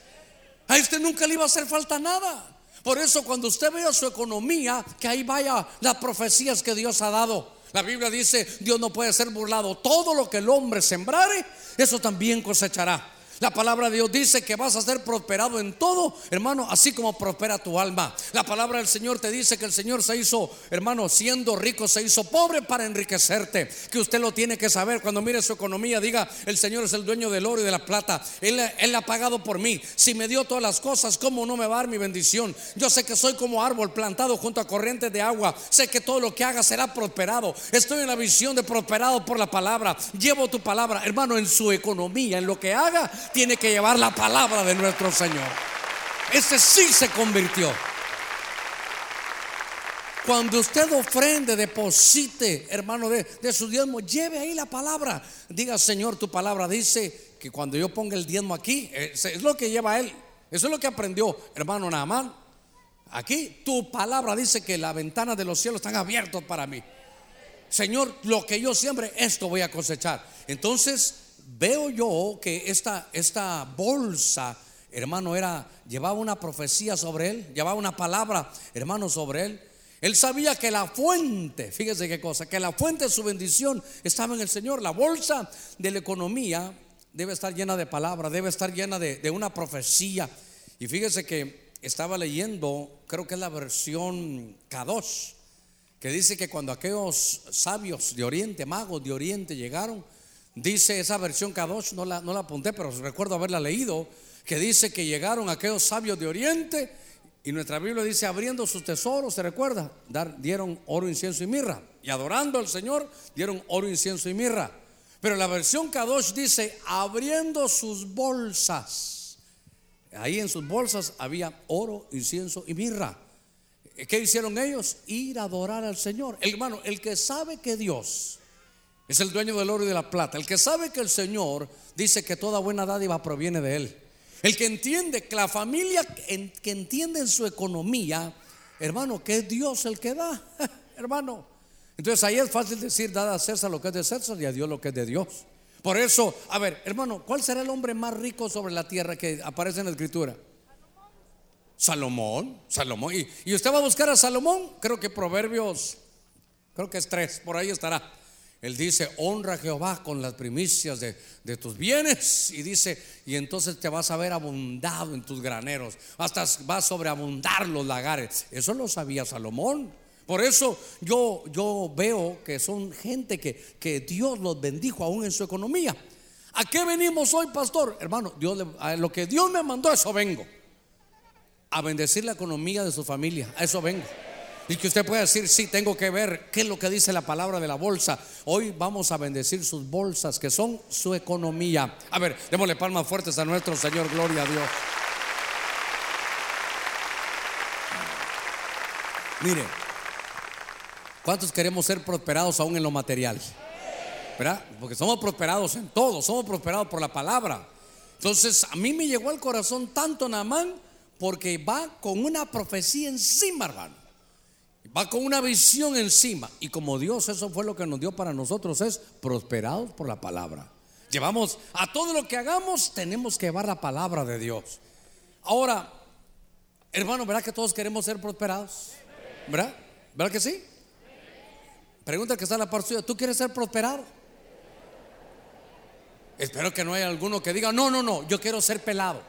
A usted nunca le iba a hacer falta nada. Por eso cuando usted vea su economía, que ahí vaya las profecías que Dios ha dado. La Biblia dice, Dios no puede ser burlado. Todo lo que el hombre sembrare, eso también cosechará. La palabra de Dios dice que vas a ser prosperado en todo, hermano, así como prospera tu alma. La palabra del Señor te dice que el Señor se hizo, hermano, siendo rico, se hizo pobre para enriquecerte. Que usted lo tiene que saber. Cuando mire su economía, diga, el Señor es el dueño del oro y de la plata. Él, él ha pagado por mí. Si me dio todas las cosas, ¿cómo no me va a dar mi bendición? Yo sé que soy como árbol plantado junto a corrientes de agua. Sé que todo lo que haga será prosperado. Estoy en la visión de prosperado por la palabra. Llevo tu palabra, hermano, en su economía, en lo que haga tiene que llevar la palabra de nuestro Señor. Ese sí se convirtió. Cuando usted ofrende, deposite, hermano, de, su diezmo, lleve ahí la palabra. Diga, Señor, tu palabra dice que cuando yo ponga el diezmo aquí, es, lo que lleva él. Eso es lo que aprendió, hermano Naamán. Aquí tu palabra dice que las ventanas de los cielos están abiertas para mí. Señor, lo que yo siembre, esto voy a cosechar. Entonces, veo yo que esta, esta bolsa, hermano, era, llevaba una profecía sobre él, llevaba una palabra, hermano, sobre él. Él sabía que la fuente, fíjese qué cosa, que la fuente de su bendición estaba en el Señor. La bolsa de la economía debe estar llena de palabra, debe estar llena de, de una profecía. Y fíjese que estaba leyendo, creo que es la versión K2, que dice que cuando aquellos sabios de Oriente, magos de Oriente llegaron, Dice esa versión Kadosh, no la, no la apunté, pero recuerdo haberla leído, que dice que llegaron aquellos sabios de Oriente y nuestra Biblia dice abriendo sus tesoros, ¿se recuerda? Dar, dieron oro, incienso y mirra. Y adorando al Señor, dieron oro, incienso y mirra. Pero la versión Kadosh dice abriendo sus bolsas. Ahí en sus bolsas había oro, incienso y mirra. ¿Qué hicieron ellos? Ir a adorar al Señor. hermano, el que sabe que Dios es el dueño del oro y de la plata. El que sabe que el Señor dice que toda buena dádiva proviene de Él. El que entiende que la familia que entiende en su economía, hermano, que es Dios el que da, *laughs* hermano. Entonces ahí es fácil decir, dada a César lo que es de César y a Dios lo que es de Dios. Por eso, a ver, hermano, ¿cuál será el hombre más rico sobre la tierra que aparece en la escritura? Salomón, Salomón. Y, y usted va a buscar a Salomón, creo que Proverbios, creo que es tres, por ahí estará. Él dice, honra a Jehová con las primicias de, tus bienes. Y dice, y entonces te vas a ver abundado en tus graneros. Hasta va a sobreabundar los lagares. Eso lo sabía Salomón. Por eso yo, yo veo que son gente que, que Dios los bendijo aún en su economía. ¿A qué venimos hoy, pastor? Hermano, Dios, a lo que Dios me mandó, eso vengo. A bendecir la economía de su familia. A eso vengo. Y que usted pueda decir, sí, tengo que ver qué es lo que dice la palabra de la bolsa. Hoy vamos a bendecir sus bolsas, que son su economía. A ver, démosle palmas fuertes a nuestro Señor, gloria a Dios. Mire, ¿cuántos queremos ser prosperados aún en lo material? ¿Verdad? Porque somos prosperados en todo, somos prosperados por la palabra. Entonces, a mí me llegó al corazón tanto Namán porque va con una profecía encima, hermano. Va con una visión encima. Y como Dios eso fue lo que nos dio para nosotros, es prosperados por la palabra. Llevamos a todo lo que hagamos, tenemos que llevar la palabra de Dios. Ahora, hermano, ¿verdad que todos queremos ser prosperados? ¿Verdad? ¿Verdad que sí? Pregunta que está en la parte suya, ¿tú quieres ser prosperado? Espero que no haya alguno que diga, no, no, no, yo quiero ser pelado.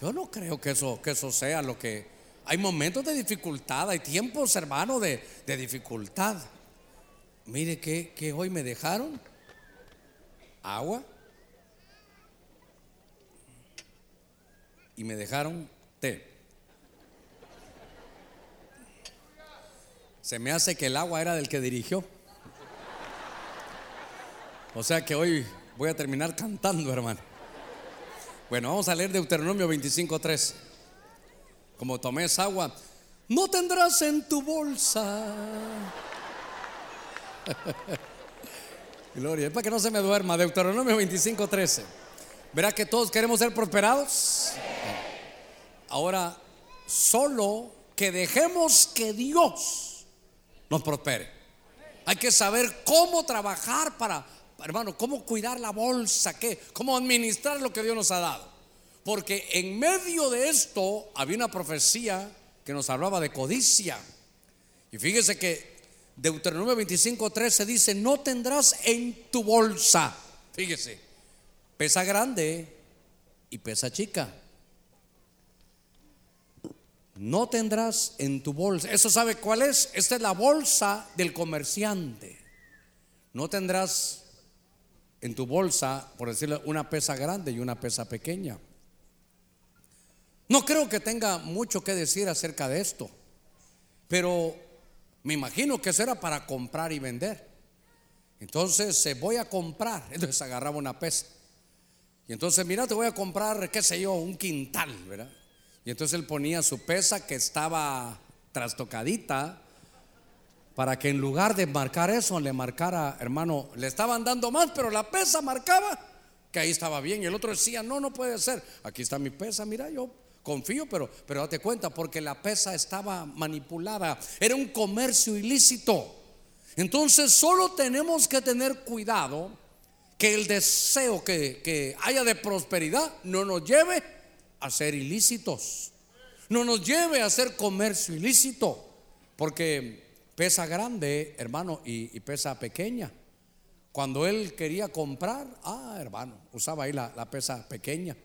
Yo no creo que eso, que eso sea lo que... Hay momentos de dificultad, hay tiempos, hermano, de, de dificultad. Mire que, hoy me dejaron agua y me dejaron té. Se me hace que el agua era del que dirigió. O sea que hoy voy a terminar cantando, hermano. Bueno, vamos a leer Deuteronomio 25:3. Como tomé esa agua, no tendrás en tu bolsa. *laughs* Gloria, es para que no se me duerma. Deuteronomio 25:13. ¿Verá que todos queremos ser prosperados? Ahora, solo que dejemos que Dios nos prospere. Hay que saber cómo trabajar para hermano, cómo cuidar la bolsa, ¿qué? cómo administrar lo que Dios nos ha dado. Porque en medio de esto había una profecía que nos hablaba de codicia. Y fíjese que Deuteronomio 25:13 dice, no tendrás en tu bolsa, fíjese, pesa grande y pesa chica. No tendrás en tu bolsa. ¿Eso sabe cuál es? Esta es la bolsa del comerciante. No tendrás en tu bolsa, por decirlo, una pesa grande y una pesa pequeña. No creo que tenga mucho que decir acerca de esto, pero me imagino que eso era para comprar y vender. Entonces eh, voy a comprar, *laughs* entonces agarraba una pesa. Y entonces, mira, te voy a comprar, qué sé yo, un quintal, ¿verdad? Y entonces él ponía su pesa que estaba trastocadita para que en lugar de marcar eso, le marcara, hermano, le estaban dando más, pero la pesa marcaba que ahí estaba bien. Y el otro decía, no, no puede ser. Aquí está mi pesa, mira, yo confío, pero, pero date cuenta, porque la pesa estaba manipulada. Era un comercio ilícito. Entonces solo tenemos que tener cuidado que el deseo que, que haya de prosperidad no nos lleve a ser ilícitos. No nos lleve a hacer comercio ilícito. Porque pesa grande, hermano, y, pesa pequeña. Cuando él quería comprar, ah, hermano, usaba ahí la, pesa pequeña.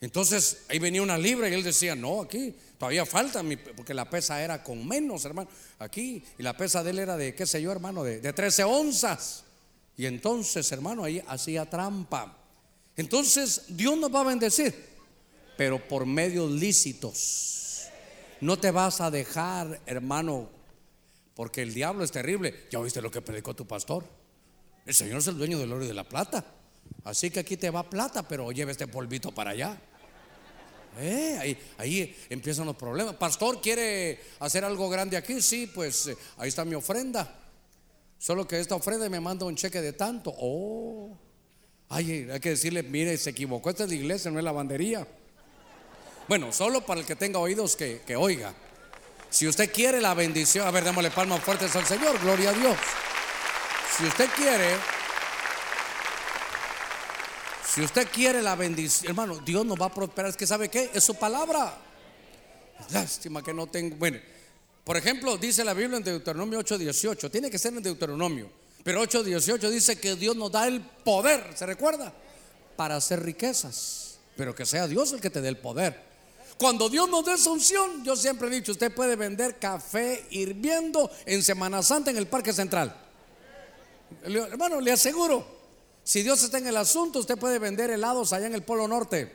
Entonces ahí venía una libra y él decía, no, aquí todavía falta, porque la pesa era con menos, hermano. Aquí, y la pesa de él era de, qué sé yo, hermano, de, de 13 onzas. Y entonces, hermano, ahí hacía trampa. Entonces Dios nos va a bendecir, pero por medios lícitos. No te vas a dejar, hermano, porque el diablo es terrible. Ya oíste lo que predicó tu pastor. El Señor es el dueño del oro y de la plata. Así que aquí te va plata, pero lleve este polvito para allá. Eh, ahí, ahí, empiezan los problemas. Pastor, ¿quiere hacer algo grande aquí? Sí, pues eh, ahí está mi ofrenda. Solo que esta ofrenda me manda un cheque de tanto. Oh, ay, hay que decirle, mire, se equivocó. Esta es la iglesia, no es la lavandería. Bueno, solo para el que tenga oídos que, que oiga. Si usted quiere la bendición, a ver, démosle palmas fuertes al Señor, gloria a Dios. Si usted quiere, si usted quiere la bendición, hermano, Dios nos va a prosperar. Es que sabe qué, es su palabra. Lástima que no tengo. Bueno, por ejemplo, dice la Biblia en Deuteronomio 8:18, tiene que ser en Deuteronomio, pero 8:18 dice que Dios nos da el poder, ¿se recuerda? Para hacer riquezas, pero que sea Dios el que te dé el poder. Cuando Dios nos dé esa unción, yo siempre he dicho, usted puede vender café hirviendo en Semana Santa en el Parque Central. Hermano, le aseguro, si Dios está en el asunto, usted puede vender helados allá en el Polo Norte.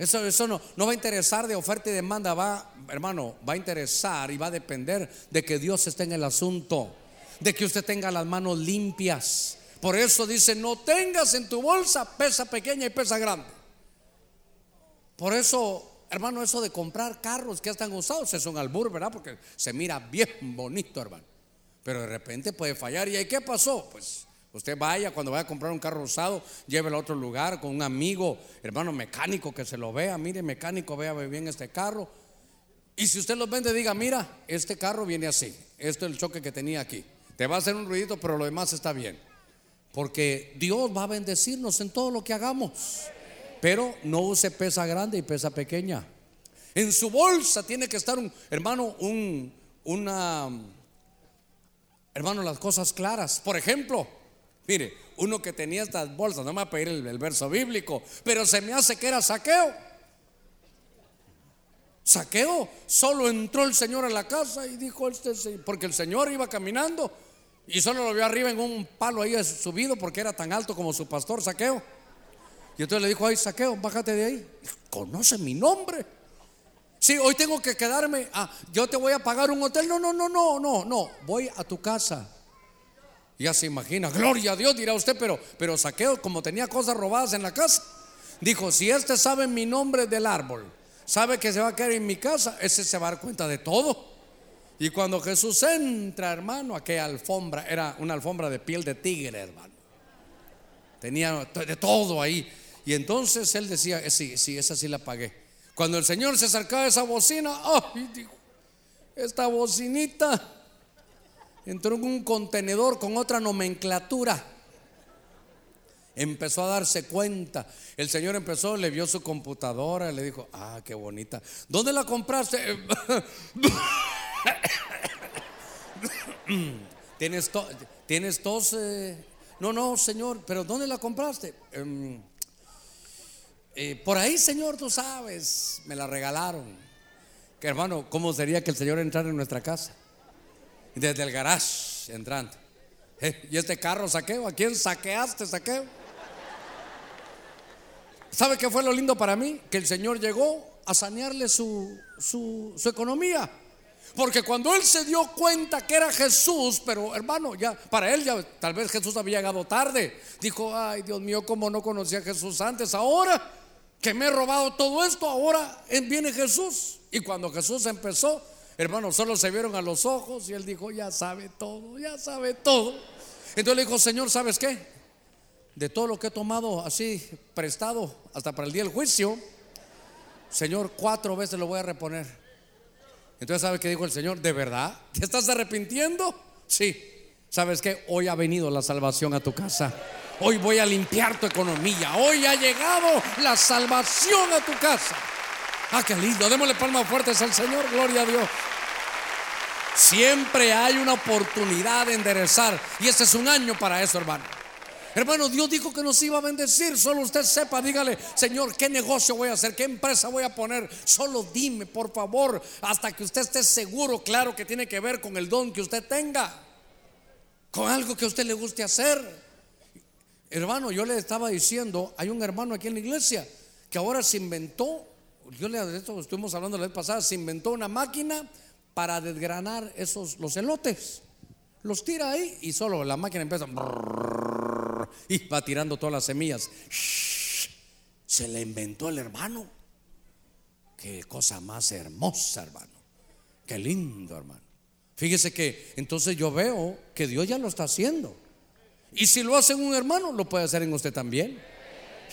Eso, eso no, va a interesar de oferta y demanda, va, hermano, va a interesar y va a depender de que Dios esté en el asunto, de que usted tenga las manos limpias. Por eso dice, no tengas en tu bolsa pesa pequeña y pesa grande. Por eso, hermano, eso de comprar carros que están usados es un albur, ¿verdad? Porque se mira bien bonito, hermano. Pero de repente puede fallar. ¿Y ahí qué pasó? Pues usted vaya, cuando vaya a comprar un carro usado, llévelo a otro lugar con un amigo, hermano mecánico que se lo vea. Mire, mecánico, vea bien este carro. Y si usted los vende, diga, mira, este carro viene así. Esto es el choque que tenía aquí. Te va a hacer un ruidito, pero lo demás está bien. Porque Dios va a bendecirnos en todo lo que hagamos. Pero no use pesa grande y pesa pequeña. En su bolsa tiene que estar un, hermano, un, una, hermano, las cosas claras. Por ejemplo, mire, uno que tenía estas bolsas, no me va a pedir el, verso bíblico, pero se me hace que era saqueo. Saqueo, solo entró el Señor a la casa y dijo, este, porque el Señor iba caminando y solo lo vio arriba en un palo ahí subido porque era tan alto como su pastor, Saqueo. Y entonces le dijo, ay, Saqueo, bájate de ahí. Conoce mi nombre. Sí, hoy tengo que quedarme. Ah, yo te voy a pagar un hotel. No, no, no, no, no, no. Voy a tu casa. Ya se imagina, gloria a Dios, dirá usted, pero, pero Saqueo, como tenía cosas robadas en la casa, dijo: Si este sabe mi nombre del árbol, sabe que se va a quedar en mi casa, ese se va a dar cuenta de todo. Y cuando Jesús entra, hermano, aquella alfombra, era una alfombra de piel de tigre, hermano. Tenía de todo ahí. Y entonces él decía, eh, sí, sí, esa sí la pagué. Cuando el Señor se acercaba a esa bocina, ¡ay! Dijo, esta bocinita entró en un contenedor con otra nomenclatura. Empezó a darse cuenta. El Señor empezó, le vio su computadora, le dijo, ah, qué bonita. ¿Dónde la compraste? *laughs* ¿Tienes, ¿Tienes tos? Eh? No, no, Señor, pero ¿dónde la compraste? Em, eh, por ahí, Señor, tú sabes, me la regalaron. Que hermano, ¿cómo sería que el Señor entrara en nuestra casa? Desde el garage entrando. Eh, ¿Y este carro saqueo? ¿A quién saqueaste, saqueo? ¿Sabe qué fue lo lindo para mí? Que el Señor llegó a sanearle su, su, economía. Porque cuando él se dio cuenta que era Jesús, pero hermano, ya para él ya tal vez Jesús había llegado tarde. Dijo, ay Dios mío, como no conocía a Jesús antes. Ahora que me he robado todo esto, ahora viene Jesús. Y cuando Jesús empezó, hermano, solo se vieron a los ojos y él dijo, ya sabe todo, ya sabe todo. Entonces le dijo, Señor, ¿sabes qué? De todo lo que he tomado así prestado hasta para el día del juicio, Señor, cuatro veces lo voy a reponer. Entonces, ¿sabe qué dijo el Señor? ¿De verdad? ¿Te estás arrepintiendo? Sí. ¿Sabes qué? Hoy ha venido la salvación a tu casa. Hoy voy a limpiar tu economía. Hoy ha llegado la salvación a tu casa. Ah, qué lindo. Démosle palmas fuertes al Señor. Gloria a Dios. Siempre hay una oportunidad de enderezar. Y este es un año para eso, hermano. Hermano, Dios dijo que nos iba a bendecir. Solo usted sepa, dígale, Señor, ¿qué negocio voy a hacer? ¿Qué empresa voy a poner? Solo dime, por favor, hasta que usted esté seguro, claro, que tiene que ver con el don que usted tenga. Con algo que a usted le guste hacer. Hermano, yo le estaba diciendo, hay un hermano aquí en la iglesia que ahora se inventó, yo le esto estuvimos hablando la vez pasada, se inventó una máquina para desgranar esos los elotes. Los tira ahí y solo la máquina empieza y va tirando todas las semillas. Se le inventó el hermano. Qué cosa más hermosa, hermano. Qué lindo, hermano. Fíjese que entonces yo veo que Dios ya lo está haciendo. Y si lo hace un hermano, lo puede hacer en usted también.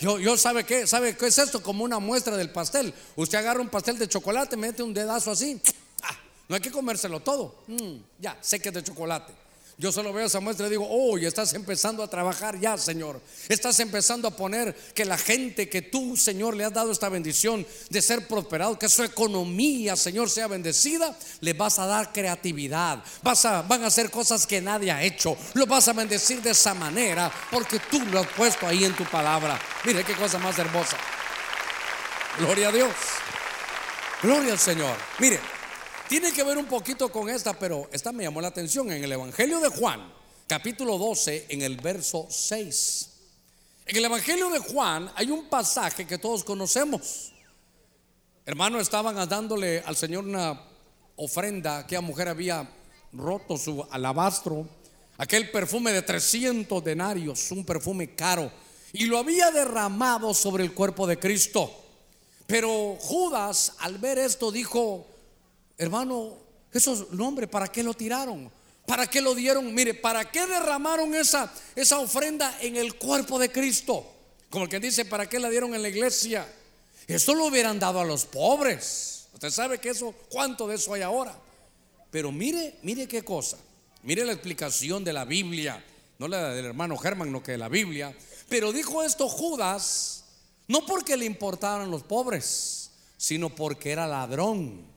Yo, yo sabe qué, sabe qué es esto, como una muestra del pastel. Usted agarra un pastel de chocolate, mete un dedazo así. *tsk* Ah, no hay que comérselo todo. Mm, ya, sé que es de chocolate. Yo solo veo esa muestra y digo, oh, estás empezando a trabajar ya, Señor. Estás empezando a poner que la gente que tú, Señor, le has dado esta bendición de ser prosperado, que su economía, Señor, sea bendecida, le vas a dar creatividad. Vas a, van a hacer cosas que nadie ha hecho. Lo vas a bendecir de esa manera porque tú lo has puesto ahí en tu palabra. Mire qué cosa más hermosa. Gloria a Dios. Gloria al Señor. Mire, tiene que ver un poquito con esta, pero esta me llamó la atención en el Evangelio de Juan, capítulo 12, en el verso 6. En el Evangelio de Juan hay un pasaje que todos conocemos. Hermano, estaban dándole al Señor una ofrenda. Aquella mujer había roto su alabastro, aquel perfume de 300 denarios, un perfume caro, y lo había derramado sobre el cuerpo de Cristo. Pero Judas, al ver esto, dijo, Hermano, esos nombres, ¿para qué lo tiraron? ¿Para qué lo dieron? Mire, ¿para qué derramaron esa, esa ofrenda en el cuerpo de Cristo? Como el que dice, ¿para qué la dieron en la iglesia? Esto lo hubieran dado a los pobres. Usted sabe que eso, ¿cuánto de eso hay ahora? Pero mire, mire qué cosa. Mire la explicación de la Biblia, no la del hermano Germán, no que de la Biblia. Pero dijo esto Judas, no porque le importaran los pobres, sino porque era ladrón.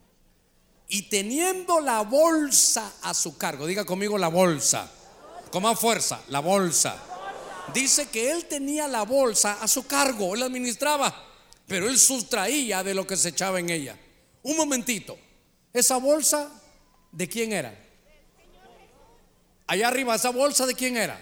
Y teniendo la bolsa a su cargo, diga conmigo la bolsa, con más fuerza, la bolsa. Dice que él tenía la bolsa a su cargo, él administraba, pero él sustraía de lo que se echaba en ella. Un momentito, esa bolsa, ¿de quién era? Allá arriba, esa bolsa de quién era?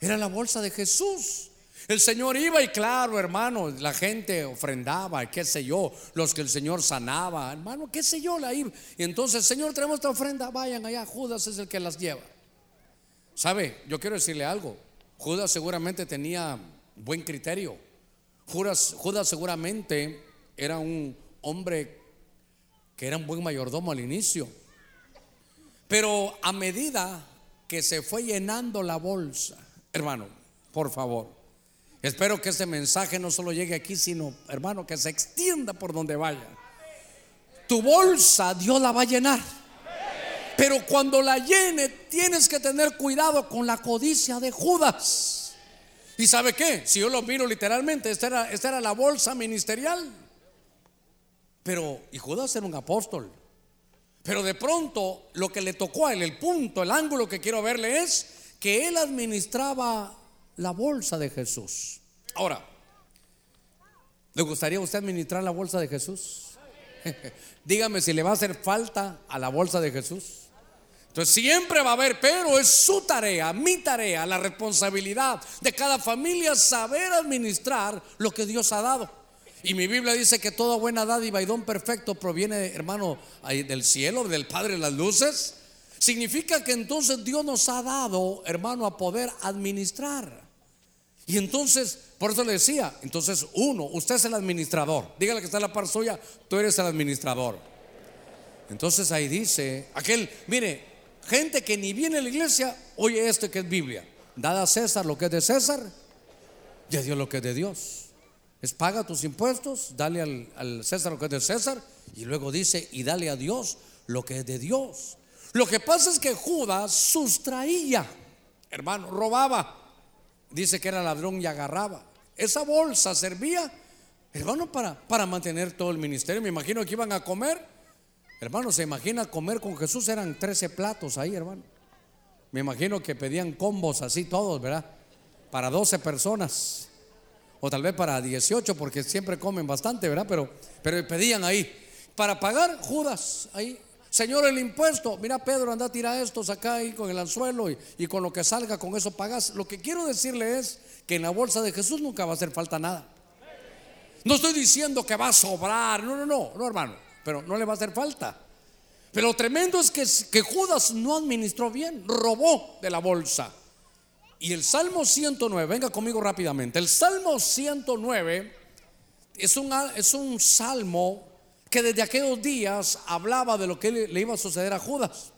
Era la bolsa de Jesús. El Señor iba y claro, hermano, la gente ofrendaba, qué sé yo, los que el Señor sanaba, hermano, qué sé yo, la iba. Y entonces, Señor, tenemos esta ofrenda, vayan allá, Judas es el que las lleva. ¿Sabe? Yo quiero decirle algo. Judas seguramente tenía buen criterio. Judas, Judas seguramente era un hombre que era un buen mayordomo al inicio. Pero a medida que se fue llenando la bolsa, hermano, por favor, espero que este mensaje no solo llegue aquí, sino, hermano, que se extienda por donde vaya. Tu bolsa Dios la va a llenar. Pero cuando la llene, tienes que tener cuidado con la codicia de Judas. ¿Y sabe qué? Si yo lo miro literalmente, esta era, esta era la bolsa ministerial. Pero, y Judas era un apóstol. Pero de pronto lo que le tocó a él, el punto, el ángulo que quiero verle es que él administraba la bolsa de Jesús. Ahora, ¿le gustaría usted administrar la bolsa de Jesús? *laughs* Dígame si le va a hacer falta a la bolsa de Jesús. Entonces siempre va a haber, pero es su tarea, mi tarea, la responsabilidad de cada familia saber administrar lo que Dios ha dado. Y mi Biblia dice que toda buena dádiva y don perfecto proviene, hermano, del cielo, del Padre de las luces. Significa que entonces Dios nos ha dado, hermano, a poder administrar. Y entonces, por eso le decía, entonces uno, usted es el administrador. Dígale que está en la par suya, tú eres el administrador. Entonces ahí dice, aquel, mire, gente que ni viene a la iglesia, oye esto que es Biblia. Dada a César lo que es de César y a Dios lo que es de Dios. Es paga tus impuestos, dale al, César lo que es de César y luego dice, y dale a Dios lo que es de Dios. Lo que pasa es que Judas sustraía, hermano, robaba. Dice que era ladrón y agarraba. Esa bolsa servía, hermano, para, para mantener todo el ministerio. Me imagino que iban a comer. Hermano, se imagina comer con Jesús, eran 13 platos ahí, hermano. Me imagino que pedían combos así todos, ¿verdad? Para 12 personas o tal vez para 18 porque siempre comen bastante, ¿verdad? Pero, pero pedían ahí, para pagar Judas, ahí, Señor, el impuesto, mira Pedro, anda a tirar estos acá ahí con el anzuelo y, y, con lo que salga, con eso pagas. Lo que quiero decirle es que en la bolsa de Jesús nunca va a hacer falta nada. No estoy diciendo que va a sobrar, no, no, no, no hermano, pero no le va a hacer falta. Pero lo tremendo es que, que Judas no administró bien, robó de la bolsa. Y el Salmo 109, venga conmigo rápidamente. El Salmo 109 es un, es un salmo que desde aquellos días hablaba de lo que le, iba a suceder a Judas.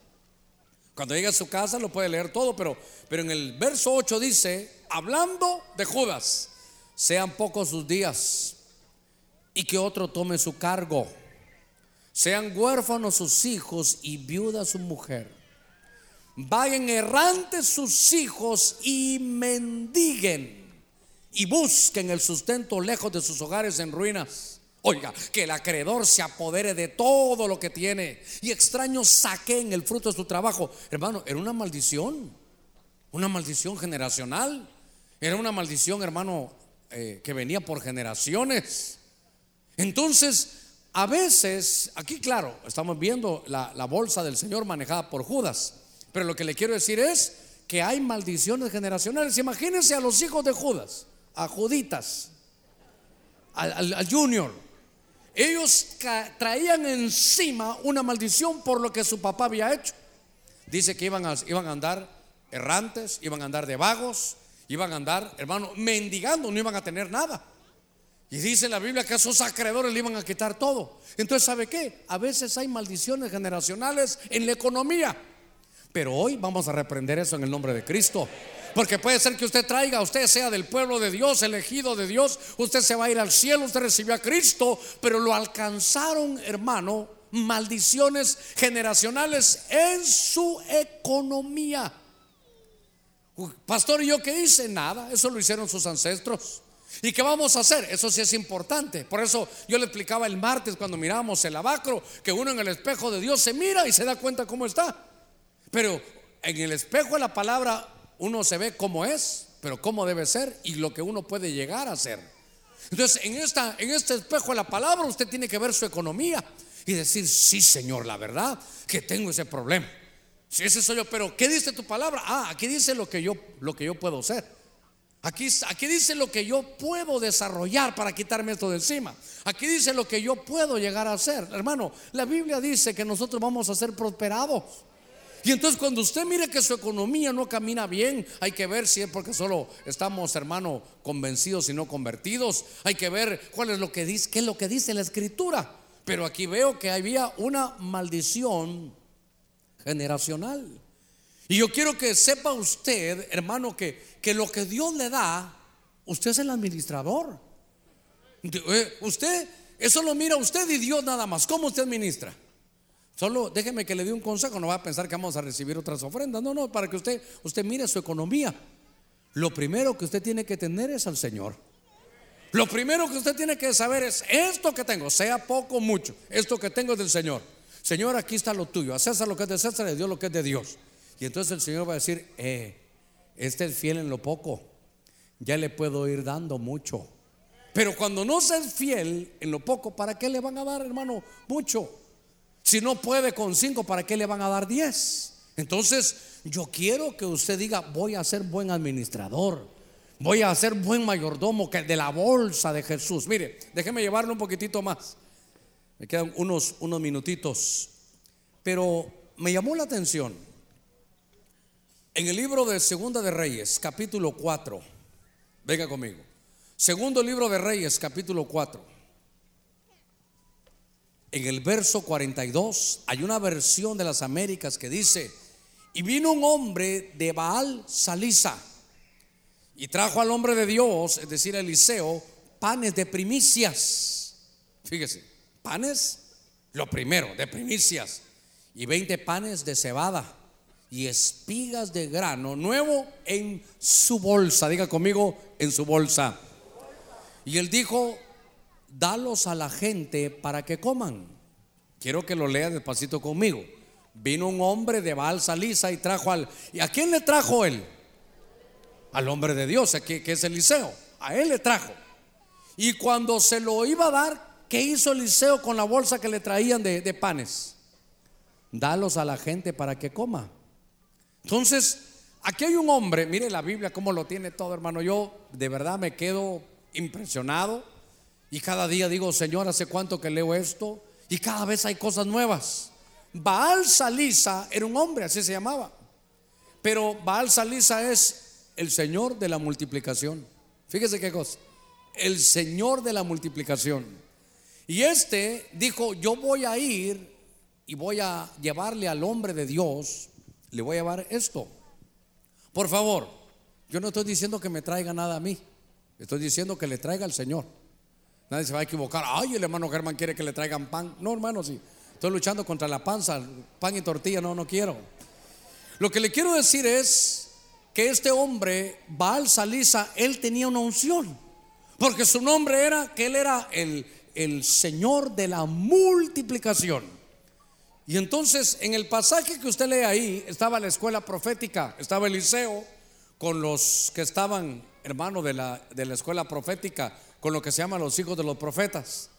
Cuando llegue a su casa lo puede leer todo, pero, pero en el verso 8 dice, hablando de Judas, sean pocos sus días y que otro tome su cargo. Sean huérfanos sus hijos y viuda su mujer vayan errantes sus hijos y mendiguen y busquen el sustento lejos de sus hogares en ruinas. Oiga, que el acreedor se apodere de todo lo que tiene y extraños saquen el fruto de su trabajo. Hermano, era una maldición, una maldición generacional. Era una maldición, hermano, eh, que venía por generaciones. Entonces, a veces, aquí claro, estamos viendo la, la bolsa del Señor manejada por Judas. Pero lo que le quiero decir es que hay maldiciones generacionales. Imagínense a los hijos de Judas, a Juditas, al, Junior. Ellos traían encima una maldición por lo que su papá había hecho. Dice que iban a, andar errantes, iban a andar de vagos, iban a andar, hermano, mendigando, no iban a tener nada. Y dice la Biblia que a esos acreedores le iban a quitar todo. Entonces, ¿sabe qué? A veces hay maldiciones generacionales en la economía. Pero hoy vamos a reprender eso en el nombre de Cristo. Porque puede ser que usted traiga, usted sea del pueblo de Dios, elegido de Dios, usted se va a ir al cielo, usted recibió a Cristo, pero lo alcanzaron, hermano, maldiciones generacionales en su economía. Pastor, ¿y yo qué hice? Nada, eso lo hicieron sus ancestros. ¿Y qué vamos a hacer? Eso sí es importante. Por eso yo le explicaba el martes cuando mirábamos el abacro, que uno en el espejo de Dios se mira y se da cuenta cómo está. Pero en el espejo de la palabra uno se ve cómo es, pero cómo debe ser y lo que uno puede llegar a ser. Entonces, en, este espejo de la palabra usted tiene que ver su economía y decir, sí, Señor, la verdad que tengo ese problema. Si ese soy yo, pero ¿qué dice tu palabra? Ah, aquí dice lo que yo, lo que yo puedo ser. Aquí, aquí dice lo que yo puedo desarrollar para quitarme esto de encima. Aquí dice lo que yo puedo llegar a hacer. Hermano, la Biblia dice que nosotros vamos a ser prosperados. Y entonces cuando usted mire que su economía no camina bien, hay que ver si es porque solo estamos, hermano, convencidos y no convertidos. Hay que ver cuál es lo que dice, qué es lo que dice la escritura. Pero aquí veo que había una maldición generacional. Y yo quiero que sepa usted, hermano, que, que lo que Dios le da, usted es el administrador. Usted, eso lo mira usted y Dios nada más. ¿Cómo usted administra? Solo déjeme que le dé un consejo, no va a pensar que vamos a recibir otras ofrendas. No, no, para que usted, usted mire su economía. Lo primero que usted tiene que tener es al Señor. Lo primero que usted tiene que saber es esto que tengo, sea poco o mucho, esto que tengo es del Señor. Señor, aquí está lo tuyo. A César lo que es de César, a Dios lo que es de Dios. Y entonces el Señor va a decir, eh, este es fiel en lo poco, ya le puedo ir dando mucho. Pero cuando no se es fiel en lo poco, ¿para qué le van a dar, hermano, mucho? Si no puede con cinco, ¿para qué le van a dar diez? Entonces, yo quiero que usted diga, voy a ser buen administrador, voy a ser buen mayordomo de la bolsa de Jesús. Mire, déjeme llevarlo un poquitito más. Me quedan unos, unos minutitos. Pero me llamó la atención. En el libro de Segunda de Reyes, capítulo 4. Venga conmigo. Segundo libro de Reyes, capítulo 4. En el verso 42 hay una versión de las Américas que dice, y vino un hombre de Baal Salisa y trajo al hombre de Dios, es decir, Eliseo, panes de primicias. Fíjese, panes, lo primero, de primicias, y 20 panes de cebada y espigas de grano nuevo en su bolsa. Diga conmigo, en su bolsa. Y él dijo, dalos a la gente para que coman. Quiero que lo lea despacito conmigo. Vino un hombre de Baal Salisa y trajo al... ¿Y a quién le trajo él? Al hombre de Dios, que, es Eliseo. A él le trajo. Y cuando se lo iba a dar, ¿Qué hizo Eliseo con la bolsa que le traían de, panes? Dalos a la gente para que coma. Entonces, aquí hay un hombre, mire la Biblia cómo lo tiene todo, hermano. Yo de verdad me quedo impresionado y cada día digo, Señor, ¿hace cuánto que leo esto? Y cada vez hay cosas nuevas. Baal Salisa era un hombre, así se llamaba. Pero Baal Salisa es el Señor de la multiplicación. Fíjese qué cosa. El Señor de la multiplicación. Y este dijo, yo voy a ir y voy a llevarle al hombre de Dios, le voy a llevar esto. Por favor, yo no estoy diciendo que me traiga nada a mí, estoy diciendo que le traiga al Señor. Nadie se va a equivocar, ay, el hermano Germán quiere que le traigan pan. No, hermano, sí, estoy luchando contra la panza, pan y tortilla, no, no quiero. Lo que le quiero decir es que este hombre, Baal Salisa, él tenía una unción, porque su nombre era que él era el el Señor de la multiplicación. Y entonces en el pasaje que usted lee ahí estaba la escuela profética, estaba Eliseo con los que estaban, hermano, de la, de la escuela profética, con lo que se llaman los hijos de los profetas.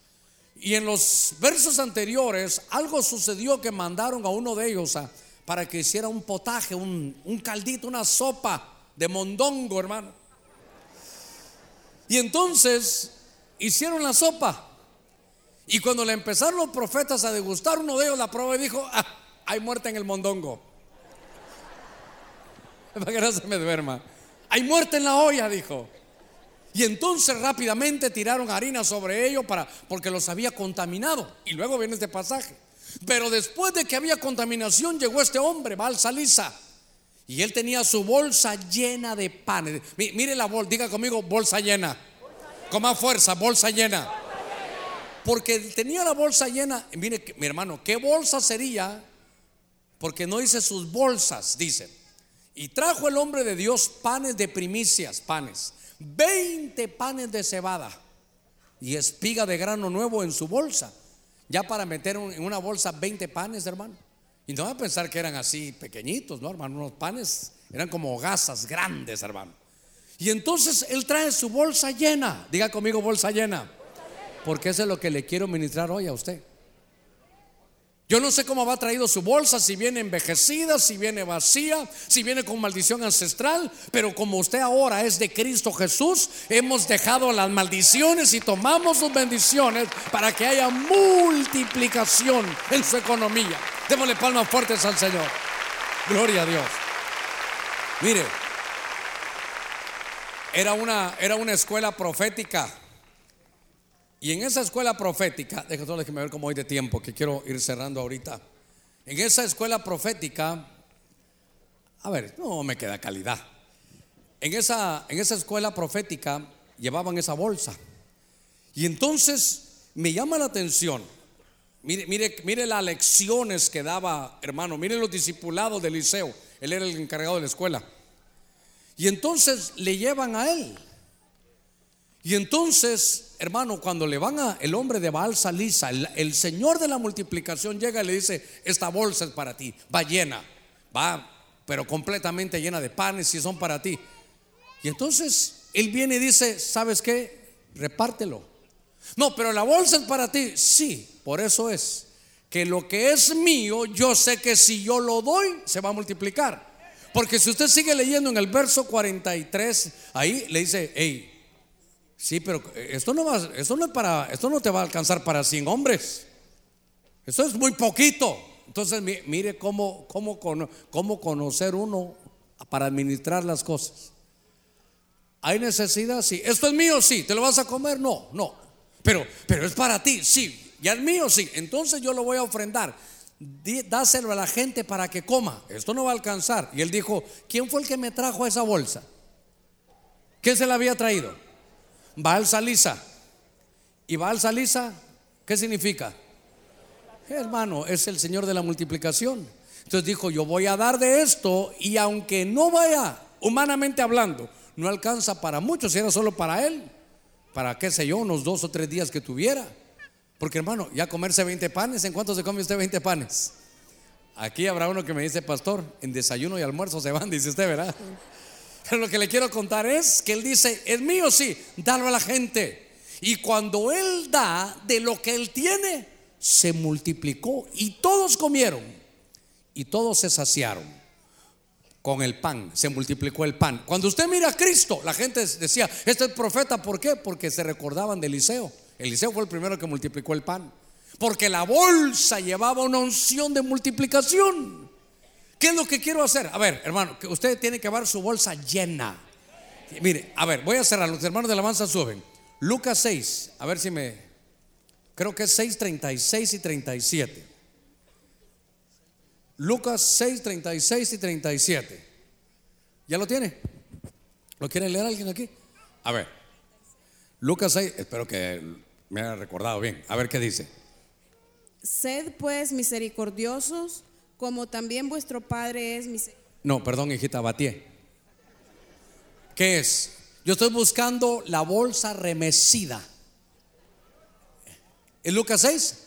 Y en los versos anteriores algo sucedió que mandaron a uno de ellos a, para que hiciera un potaje, un, un caldito, una sopa de mondongo, hermano. Y entonces hicieron la sopa. Y cuando le empezaron los profetas a degustar, uno de ellos la prueba y dijo, ah, hay muerte en el mondongo. *laughs* Para que no se me duerma. Hay muerte en la olla, dijo. Y entonces rápidamente tiraron harina sobre ellos para, porque los había contaminado. Y luego viene este pasaje. Pero después de que había contaminación, llegó este hombre, Val Salisa. Y él tenía su bolsa llena de panes. Mire la bolsa, diga conmigo, bolsa llena. Con más fuerza, bolsa llena. Porque tenía la bolsa llena. Mire, mi hermano, ¿qué bolsa sería? Porque no dice sus bolsas, dice. Y trajo el hombre de Dios panes de primicias, panes. 20 panes de cebada y espiga de grano nuevo en su bolsa. Ya para meter en una bolsa 20 panes, hermano. Y no va a pensar que eran así pequeñitos, ¿no, hermano? Unos panes eran como gasas grandes, hermano. Y entonces él trae su bolsa llena. Diga conmigo, bolsa llena. Porque eso es lo que le quiero ministrar hoy a usted. Yo no sé cómo va traído su bolsa, si viene envejecida, si viene vacía, si viene con maldición ancestral, pero como usted ahora es de Cristo Jesús, hemos dejado las maldiciones y tomamos sus bendiciones para que haya multiplicación en su economía. Démosle palmas fuertes al Señor. Gloria a Dios. Mire, era una, era una escuela profética y en esa escuela profética, déjame ver cómo hoy de tiempo, que quiero ir cerrando ahorita. En esa escuela profética, a ver, no me queda calidad. En esa, en esa escuela profética llevaban esa bolsa. Y entonces me llama la atención. Mire, mire, mire las lecciones que daba, hermano. Mire los discipulados del liceo. Él era el encargado de la escuela. Y entonces le llevan a él. Y entonces, hermano, cuando le van a el hombre de Baal Salisa, el, Señor de la multiplicación llega y le dice, esta bolsa es para ti, va llena, va, pero completamente llena de panes y son para ti. Y entonces él viene y dice, ¿sabes qué? Repártelo. No, pero la bolsa es para ti. Sí, por eso es que lo que es mío, yo sé que si yo lo doy, se va a multiplicar. Porque si usted sigue leyendo en el verso 43, ahí le dice, hey, Sí, pero esto no, va, esto no, es para, esto no te va a alcanzar para 100 hombres. Eso es muy poquito. Entonces, mire cómo, cómo, cómo conocer uno para administrar las cosas. ¿Hay necesidad? Sí. ¿Esto es mío? Sí. ¿Te lo vas a comer? No, no. Pero, pero es para ti, sí. ¿Ya es mío? Sí. Entonces yo lo voy a ofrendar. Dáselo a la gente para que coma. Esto no va a alcanzar. Y él dijo, ¿quién fue el que me trajo esa bolsa? ¿Quién se la había traído? Baal Salisa. ¿Y Baal Salisa qué significa? Hermano, es el Señor de la multiplicación. Entonces dijo, yo voy a dar de esto y aunque no vaya, humanamente hablando, no alcanza para muchos, si era solo para él, para qué sé yo, unos dos o tres días que tuviera. Porque hermano, ya comerse 20 panes, ¿en cuánto se come usted 20 panes? Aquí habrá uno que me dice, pastor, en desayuno y almuerzo se van, dice usted, ¿verdad? Pero lo que le quiero contar es que él dice, es mío, sí, dalo a la gente. Y cuando él da de lo que él tiene, se multiplicó y todos comieron y todos se saciaron con el pan, se multiplicó el pan. Cuando usted mira a Cristo, la gente decía, este es profeta, ¿por qué? Porque se recordaban de Eliseo. Eliseo fue el primero que multiplicó el pan. Porque la bolsa llevaba una unción de multiplicación. ¿Qué es lo que quiero hacer? A ver, hermano, que usted tiene que llevar su bolsa llena. Mire, a ver, voy a cerrar. Los hermanos de la alabanza suben. Lucas 6, a ver si me. Creo que es 6, 36 y 37. Lucas 6, 36 y 37. ¿Ya lo tiene? ¿Lo quiere leer alguien aquí? A ver. Lucas 6, espero que me haya recordado bien. A ver qué dice. Sed pues misericordiosos como también vuestro Padre es misericordioso. No, perdón, hijita, batí. ¿Qué es? Yo estoy buscando la bolsa remecida. ¿En Lucas 6?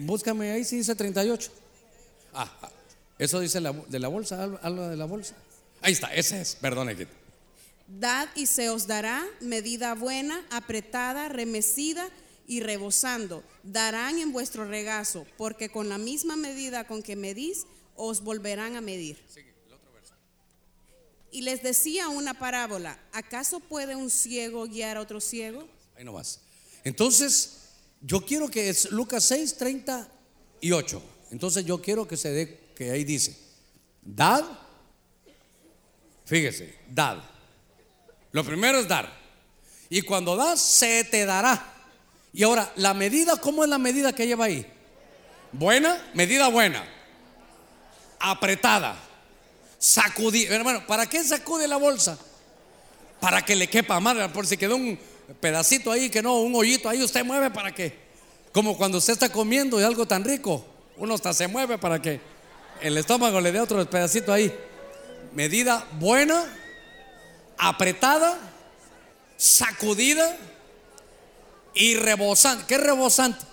Búscame ahí si dice 38. Ah, ah, eso dice de la bolsa, algo de la bolsa. Ahí está, ese es, perdón, hijita. Dad y se os dará medida buena, apretada, remecida y rebosando, darán en vuestro regazo, porque con la misma medida con que medís, os volverán a medir. Y les decía una parábola, ¿acaso puede un ciego guiar a otro ciego? Ahí no vas. Entonces, yo quiero que es Lucas 6, 38. Entonces yo quiero que se dé, que ahí dice, dad, fíjese, dad. Lo primero es dar. Y cuando das, se te dará. Y ahora, la medida, ¿cómo es la medida que lleva ahí? Buena, medida buena. apretada, sacudida. Hermano, ¿para qué sacude la bolsa? Para que le quepa más, por si quedó un pedacito ahí, que no, un hoyito ahí, usted mueve para que, como cuando usted está comiendo de algo tan rico, uno hasta se mueve para que el estómago le dé otro pedacito ahí. Medida buena, apretada, sacudida y rebosante. ¿Qué rebosante?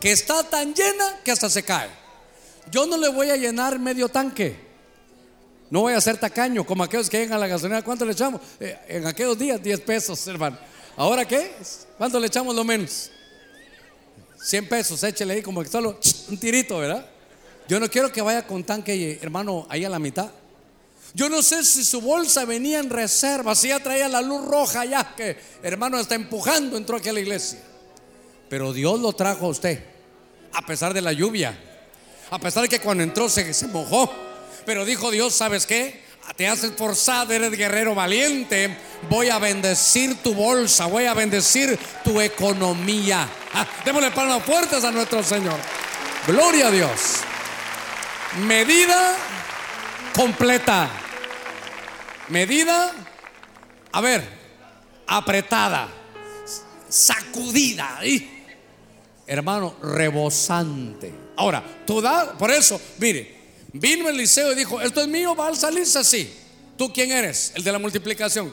Que está tan llena que hasta se cae. Yo no le voy a llenar medio tanque. No voy a ser tacaño como aquellos que llegan a la gasolina. ¿Cuánto le echamos? Eh, en aquellos días 10 pesos, hermano. ¿Ahora qué? ¿Cuánto le echamos lo menos? 100 pesos, échele ahí como que solo un tirito, ¿verdad? Yo no quiero que vaya con tanque, hermano, ahí a la mitad. Yo no sé si su bolsa venía en reserva, si ya traía la luz roja ya que hermano está empujando, entró aquí a la iglesia. Pero Dios lo trajo a usted, a pesar de la lluvia, a pesar de que cuando entró se, se mojó. Pero dijo Dios, ¿sabes qué? Te has esforzado, eres guerrero valiente. Voy a bendecir tu bolsa, voy a bendecir tu economía. Ah, démosle palmas fuertes a nuestro Señor. Gloria a Dios. Medida completa. Medida, a ver, apretada, sacudida. Hermano, rebosante. Ahora, toda, por eso, mire, vino Eliseo y dijo, esto es mío, va a salirse así. ¿Tú quién eres? El de la multiplicación.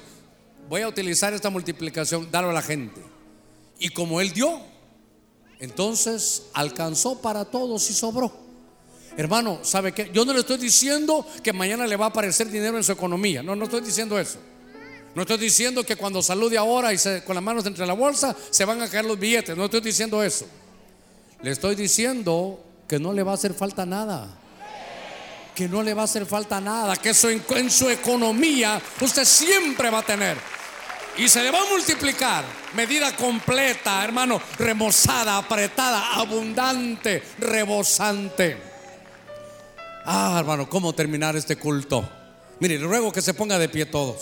Voy a utilizar esta multiplicación, darlo a la gente. Y como él dio, entonces alcanzó para todos y sobró. Hermano, ¿sabe qué? Yo no le estoy diciendo que mañana le va a aparecer dinero en su economía. No, no estoy diciendo eso. No estoy diciendo que cuando salude ahora y se, con las manos entre la bolsa se van a caer los billetes. No estoy diciendo eso. Le estoy diciendo que no le va a hacer falta nada. Que no le va a hacer falta nada. Que eso en, en su economía usted siempre va a tener. Y se le va a multiplicar. Medida completa, hermano. Remozada, apretada, abundante, rebosante. Ah, hermano, ¿cómo terminar este culto? Mire, ruego que se ponga de pie todos.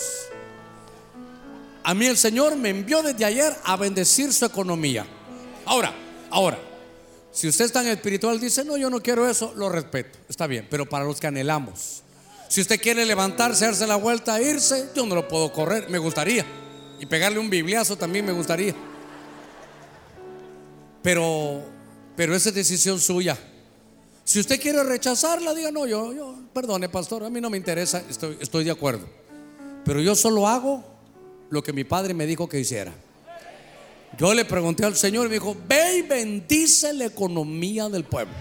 A mí el Señor me envió desde ayer a bendecir su economía. Ahora, ahora, si usted es tan espiritual, dice, no, yo no quiero eso, lo respeto, está bien, pero para los que anhelamos, si usted quiere levantarse, darse la vuelta, irse, yo no lo puedo correr, me gustaría. Y pegarle un bibliazo también me gustaría. Pero, pero esa es decisión suya. Si usted quiere rechazarla, diga, no, yo, yo, perdone, pastor, a mí no me interesa, estoy, estoy de acuerdo. Pero yo solo hago lo que mi padre me dijo que hiciera. Yo le pregunté al Señor y me dijo, ve y bendice la economía del pueblo.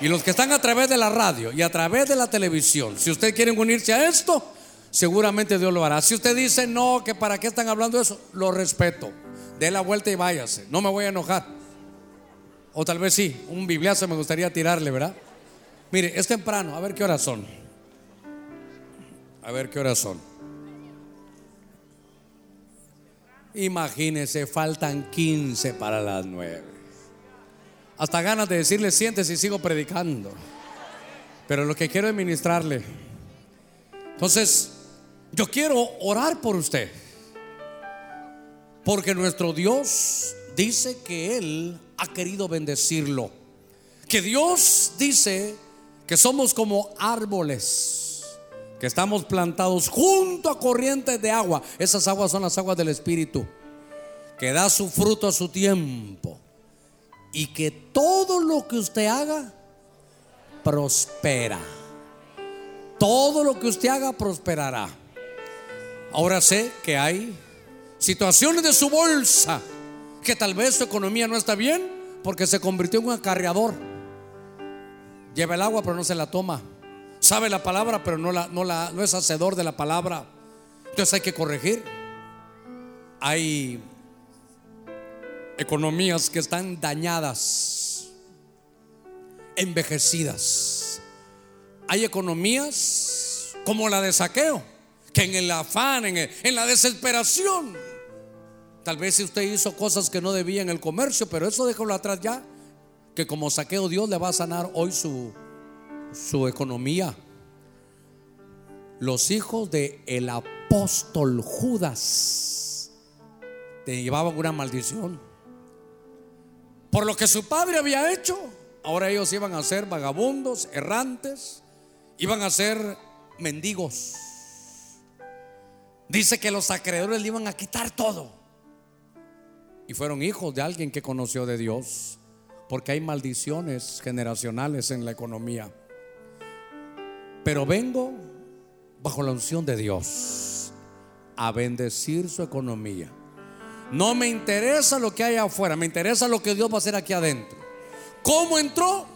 Y los que están a través de la radio y a través de la televisión, si ustedes quieren unirse a esto, seguramente Dios lo hará. Si usted dice, no, que para qué están hablando eso, lo respeto. Dé la vuelta y váyase. No me voy a enojar. O tal vez sí, un bibliazo me gustaría tirarle, ¿verdad? Mire, es temprano, a ver qué horas son. A ver qué horas son. Imagínese, faltan 15 para las 9. Hasta ganas de decirle, siéntese y sigo predicando. Pero lo que quiero es ministrarle. Entonces, yo quiero orar por usted. Porque nuestro Dios dice que Él ha querido bendecirlo. Que Dios dice que somos como árboles, que estamos plantados junto a corrientes de agua. Esas aguas son las aguas del Espíritu, que da su fruto a su tiempo. Y que todo lo que usted haga, prospera. Todo lo que usted haga, prosperará. Ahora sé que hay situaciones de su bolsa que tal vez su economía no está bien porque se convirtió en un acarreador. Lleva el agua pero no se la toma. Sabe la palabra pero no, la, no, la, no es hacedor de la palabra. Entonces hay que corregir. Hay economías que están dañadas, envejecidas. Hay economías como la de saqueo, que en el afán, en, en la desesperación, Tal vez usted hizo cosas que no debía en el comercio, pero eso déjalo atrás ya. Que como saqueo Dios le va a sanar hoy su, su economía. Los hijos de el apóstol Judas te llevaban una maldición. Por lo que su padre había hecho, ahora ellos iban a ser vagabundos, errantes, iban a ser mendigos. Dice que los acreedores le iban a quitar todo. Y fueron hijos de alguien que conoció de Dios. Porque hay maldiciones generacionales en la economía. Pero vengo bajo la unción de Dios a bendecir su economía. No me interesa lo que hay afuera, me interesa lo que Dios va a hacer aquí adentro. ¿Cómo entró?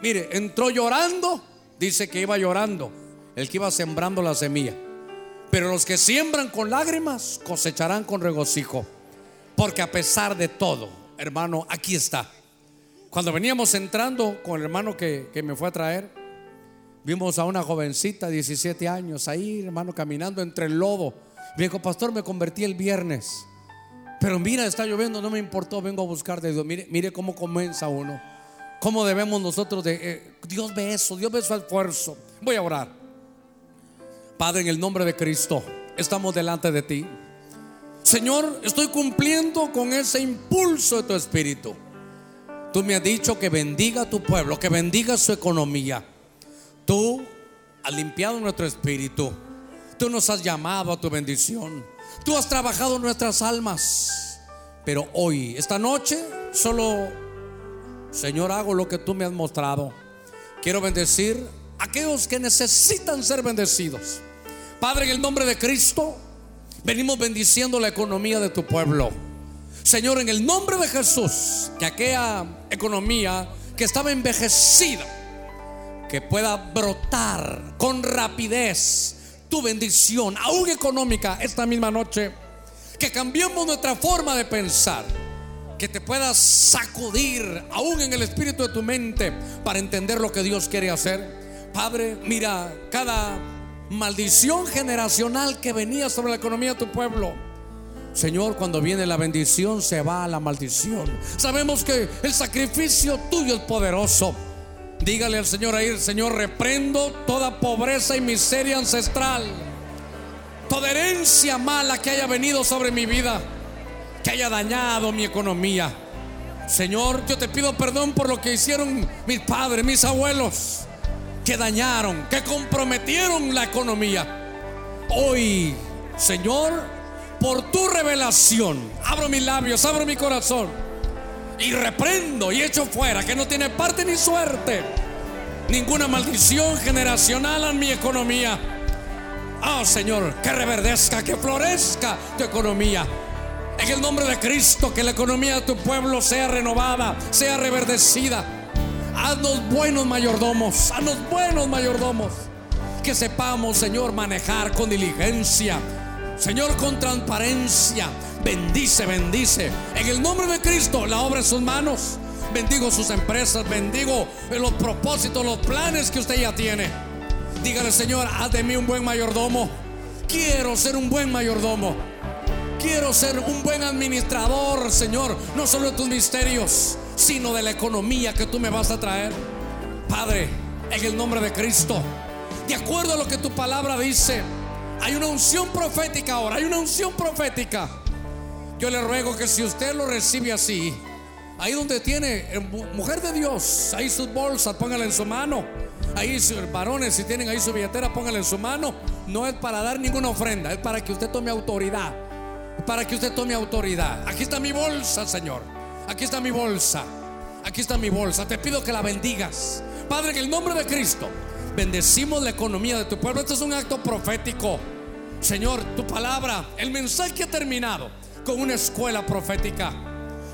Mire, entró llorando, dice que iba llorando, el que iba sembrando la semilla. Pero los que siembran con lágrimas cosecharán con regocijo. Porque a pesar de todo, hermano, aquí está. Cuando veníamos entrando con el hermano que, que me fue a traer, vimos a una jovencita, 17 años, ahí, hermano, caminando entre el lodo. Me dijo, pastor, me convertí el viernes. Pero mira, está lloviendo, no me importó, vengo a buscar de Dios. Mire, mire cómo comienza uno. Cómo debemos nosotros de... Eh, Dios ve eso, Dios ve su esfuerzo. Voy a orar. Padre, en el nombre de Cristo, estamos delante de ti. Señor, estoy cumpliendo con ese impulso de tu espíritu. Tú me has dicho que bendiga a tu pueblo, que bendiga su economía. Tú has limpiado nuestro espíritu. Tú nos has llamado a tu bendición. Tú has trabajado nuestras almas. Pero hoy, esta noche, solo, Señor, hago lo que tú me has mostrado. Quiero bendecir a aquellos que necesitan ser bendecidos. Padre, en el nombre de Cristo, venimos bendiciendo la economía de tu pueblo. Señor, en el nombre de Jesús, que aquella economía que estaba envejecida, que pueda brotar con rapidez tu bendición, aún económica, esta misma noche. Que cambiemos nuestra forma de pensar. Que te puedas sacudir aún en el espíritu de tu mente para entender lo que Dios quiere hacer. Padre, mira, cada maldición generacional que venía sobre la economía de tu pueblo. Señor, cuando viene la bendición se va a la maldición. Sabemos que el sacrificio tuyo es poderoso. Dígale al Señor ahí, Señor, reprendo toda pobreza y miseria ancestral. Toda herencia mala que haya venido sobre mi vida, que haya dañado mi economía. Señor, yo te pido perdón por lo que hicieron mis padres, mis abuelos, que dañaron, que comprometieron la economía. Hoy, Señor, por tu revelación, abro mis labios, abro mi corazón y reprendo y echo fuera que no tiene parte ni suerte ninguna maldición generacional en mi economía. Oh Señor, que reverdezca, que florezca tu economía. En el nombre de Cristo, que la economía de tu pueblo sea renovada, sea reverdecida. Haznos buenos mayordomos, haznos buenos mayordomos. Que sepamos, Señor, manejar con diligencia. Señor, con transparencia. Bendice, bendice. En el nombre de Cristo, la obra de sus manos. Bendigo sus empresas, bendigo los propósitos, los planes que usted ya tiene. Dígale, Señor, haz de mí un buen mayordomo. Quiero ser un buen mayordomo. Quiero ser un buen administrador, Señor, no solo de tus misterios, sino de la economía que tú me vas a traer. Padre, en el nombre de Cristo, de acuerdo a lo que tu palabra dice, hay una unción profética ahora, hay una unción profética. Yo le ruego que si usted lo recibe así, ahí donde tiene, eh, mujer de Dios, ahí sus bolsas, póngala en su mano. Ahí varones, si tienen ahí su billetera, póngala en su mano. No es para dar ninguna ofrenda, es para que usted tome autoridad. Para que usted tome autoridad. Aquí está mi bolsa, Señor. Aquí está mi bolsa. Aquí está mi bolsa. Te pido que la bendigas. Padre, en el nombre de Cristo, bendecimos la economía de tu pueblo. Esto es un acto profético. Señor, tu palabra, el mensaje ha terminado con una escuela profética.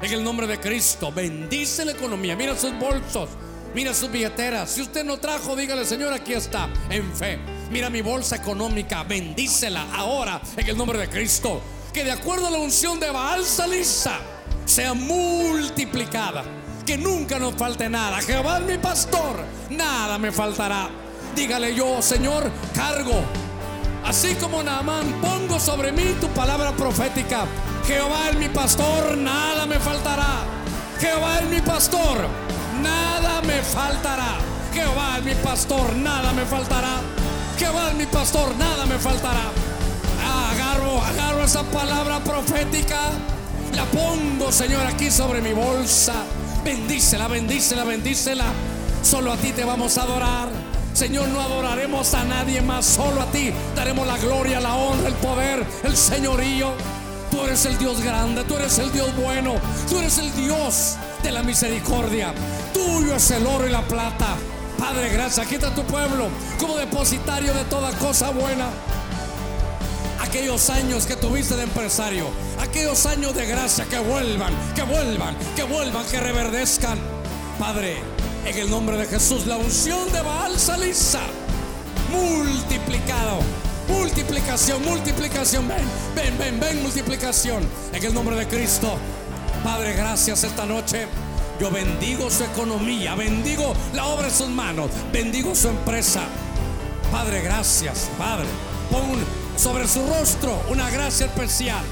En el nombre de Cristo, bendice la economía. Mira sus bolsos, mira sus billeteras. Si usted no trajo, dígale, Señor, aquí está, en fe. Mira mi bolsa económica, bendícela ahora en el nombre de Cristo. Que de acuerdo a la unción de Baal Salisa sea multiplicada. Que nunca nos falte nada. Jehová es mi pastor, nada me faltará. Dígale yo, Señor, cargo. Así como Naamán, pongo sobre mí tu palabra profética. Jehová es mi pastor, nada me faltará. Jehová es mi pastor, nada me faltará. Jehová es mi pastor, nada me faltará. Jehová es mi pastor, nada me faltará. agarro, agarro esa palabra profética. La pongo, Señor, aquí sobre mi bolsa. Bendícela, bendícela, bendícela. Solo a ti te vamos a adorar. Señor, no adoraremos a nadie más, solo a ti. Daremos la gloria, la honra, el poder, el señorío. Tú eres el Dios grande, tú eres el Dios bueno, tú eres el Dios de la misericordia. Tuyo es el oro y la plata. Padre, gracias. Aquí está tu pueblo como depositario de toda cosa buena. Aquellos años que tuviste de empresario, aquellos años de gracia que vuelvan, que vuelvan, que vuelvan, que reverdezcan. Padre, en el nombre de Jesús, la unción de Baal Salisa multiplicado. Multiplicación, multiplicación. Ven, ven, ven, ven, multiplicación. En el nombre de Cristo. Padre, gracias esta noche. Yo bendigo su economía, bendigo la obra de sus manos, bendigo su empresa. Padre, gracias, Padre. Pon sobre su rostro una gracia especial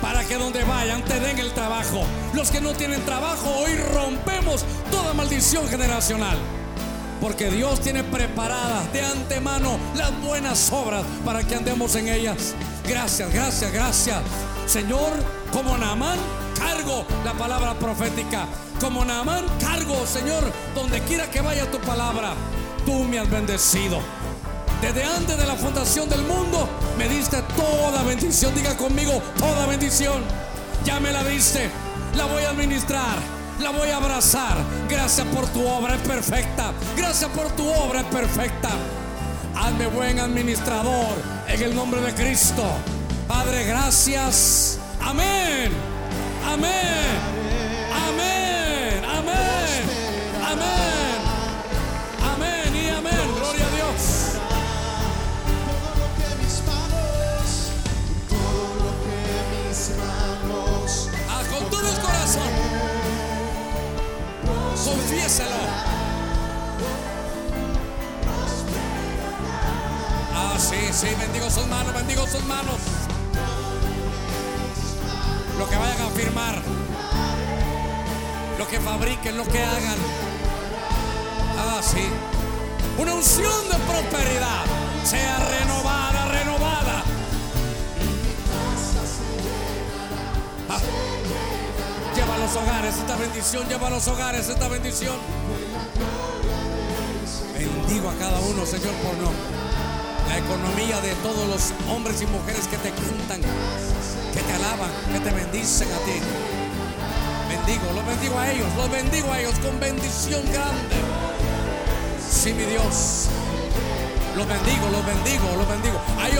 para que donde vayan te den el trabajo. Los que no tienen trabajo, hoy rompemos toda maldición generacional. Porque Dios tiene preparadas de antemano las buenas obras para que andemos en ellas. Gracias, gracias, gracias. Señor, como Naamán, cargo la palabra profética. Como Naamán, cargo, Señor, donde quiera que vaya tu palabra. Tú me has bendecido. Desde antes de la fundación del mundo me diste toda bendición. Diga conmigo, toda bendición. Ya me la diste. La voy a administrar. La voy a abrazar. Gracias por tu obra es perfecta. Gracias por tu obra es perfecta. Hazme buen administrador en el nombre de Cristo. Padre, gracias. Amén.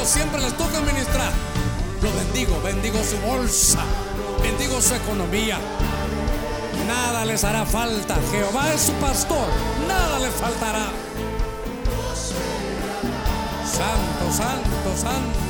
Siempre les toca ministrar. Los bendigo, bendigo su bolsa, bendigo su economía. Nada les hará falta. Jehová es su pastor, nada les faltará. Santo, santo, santo.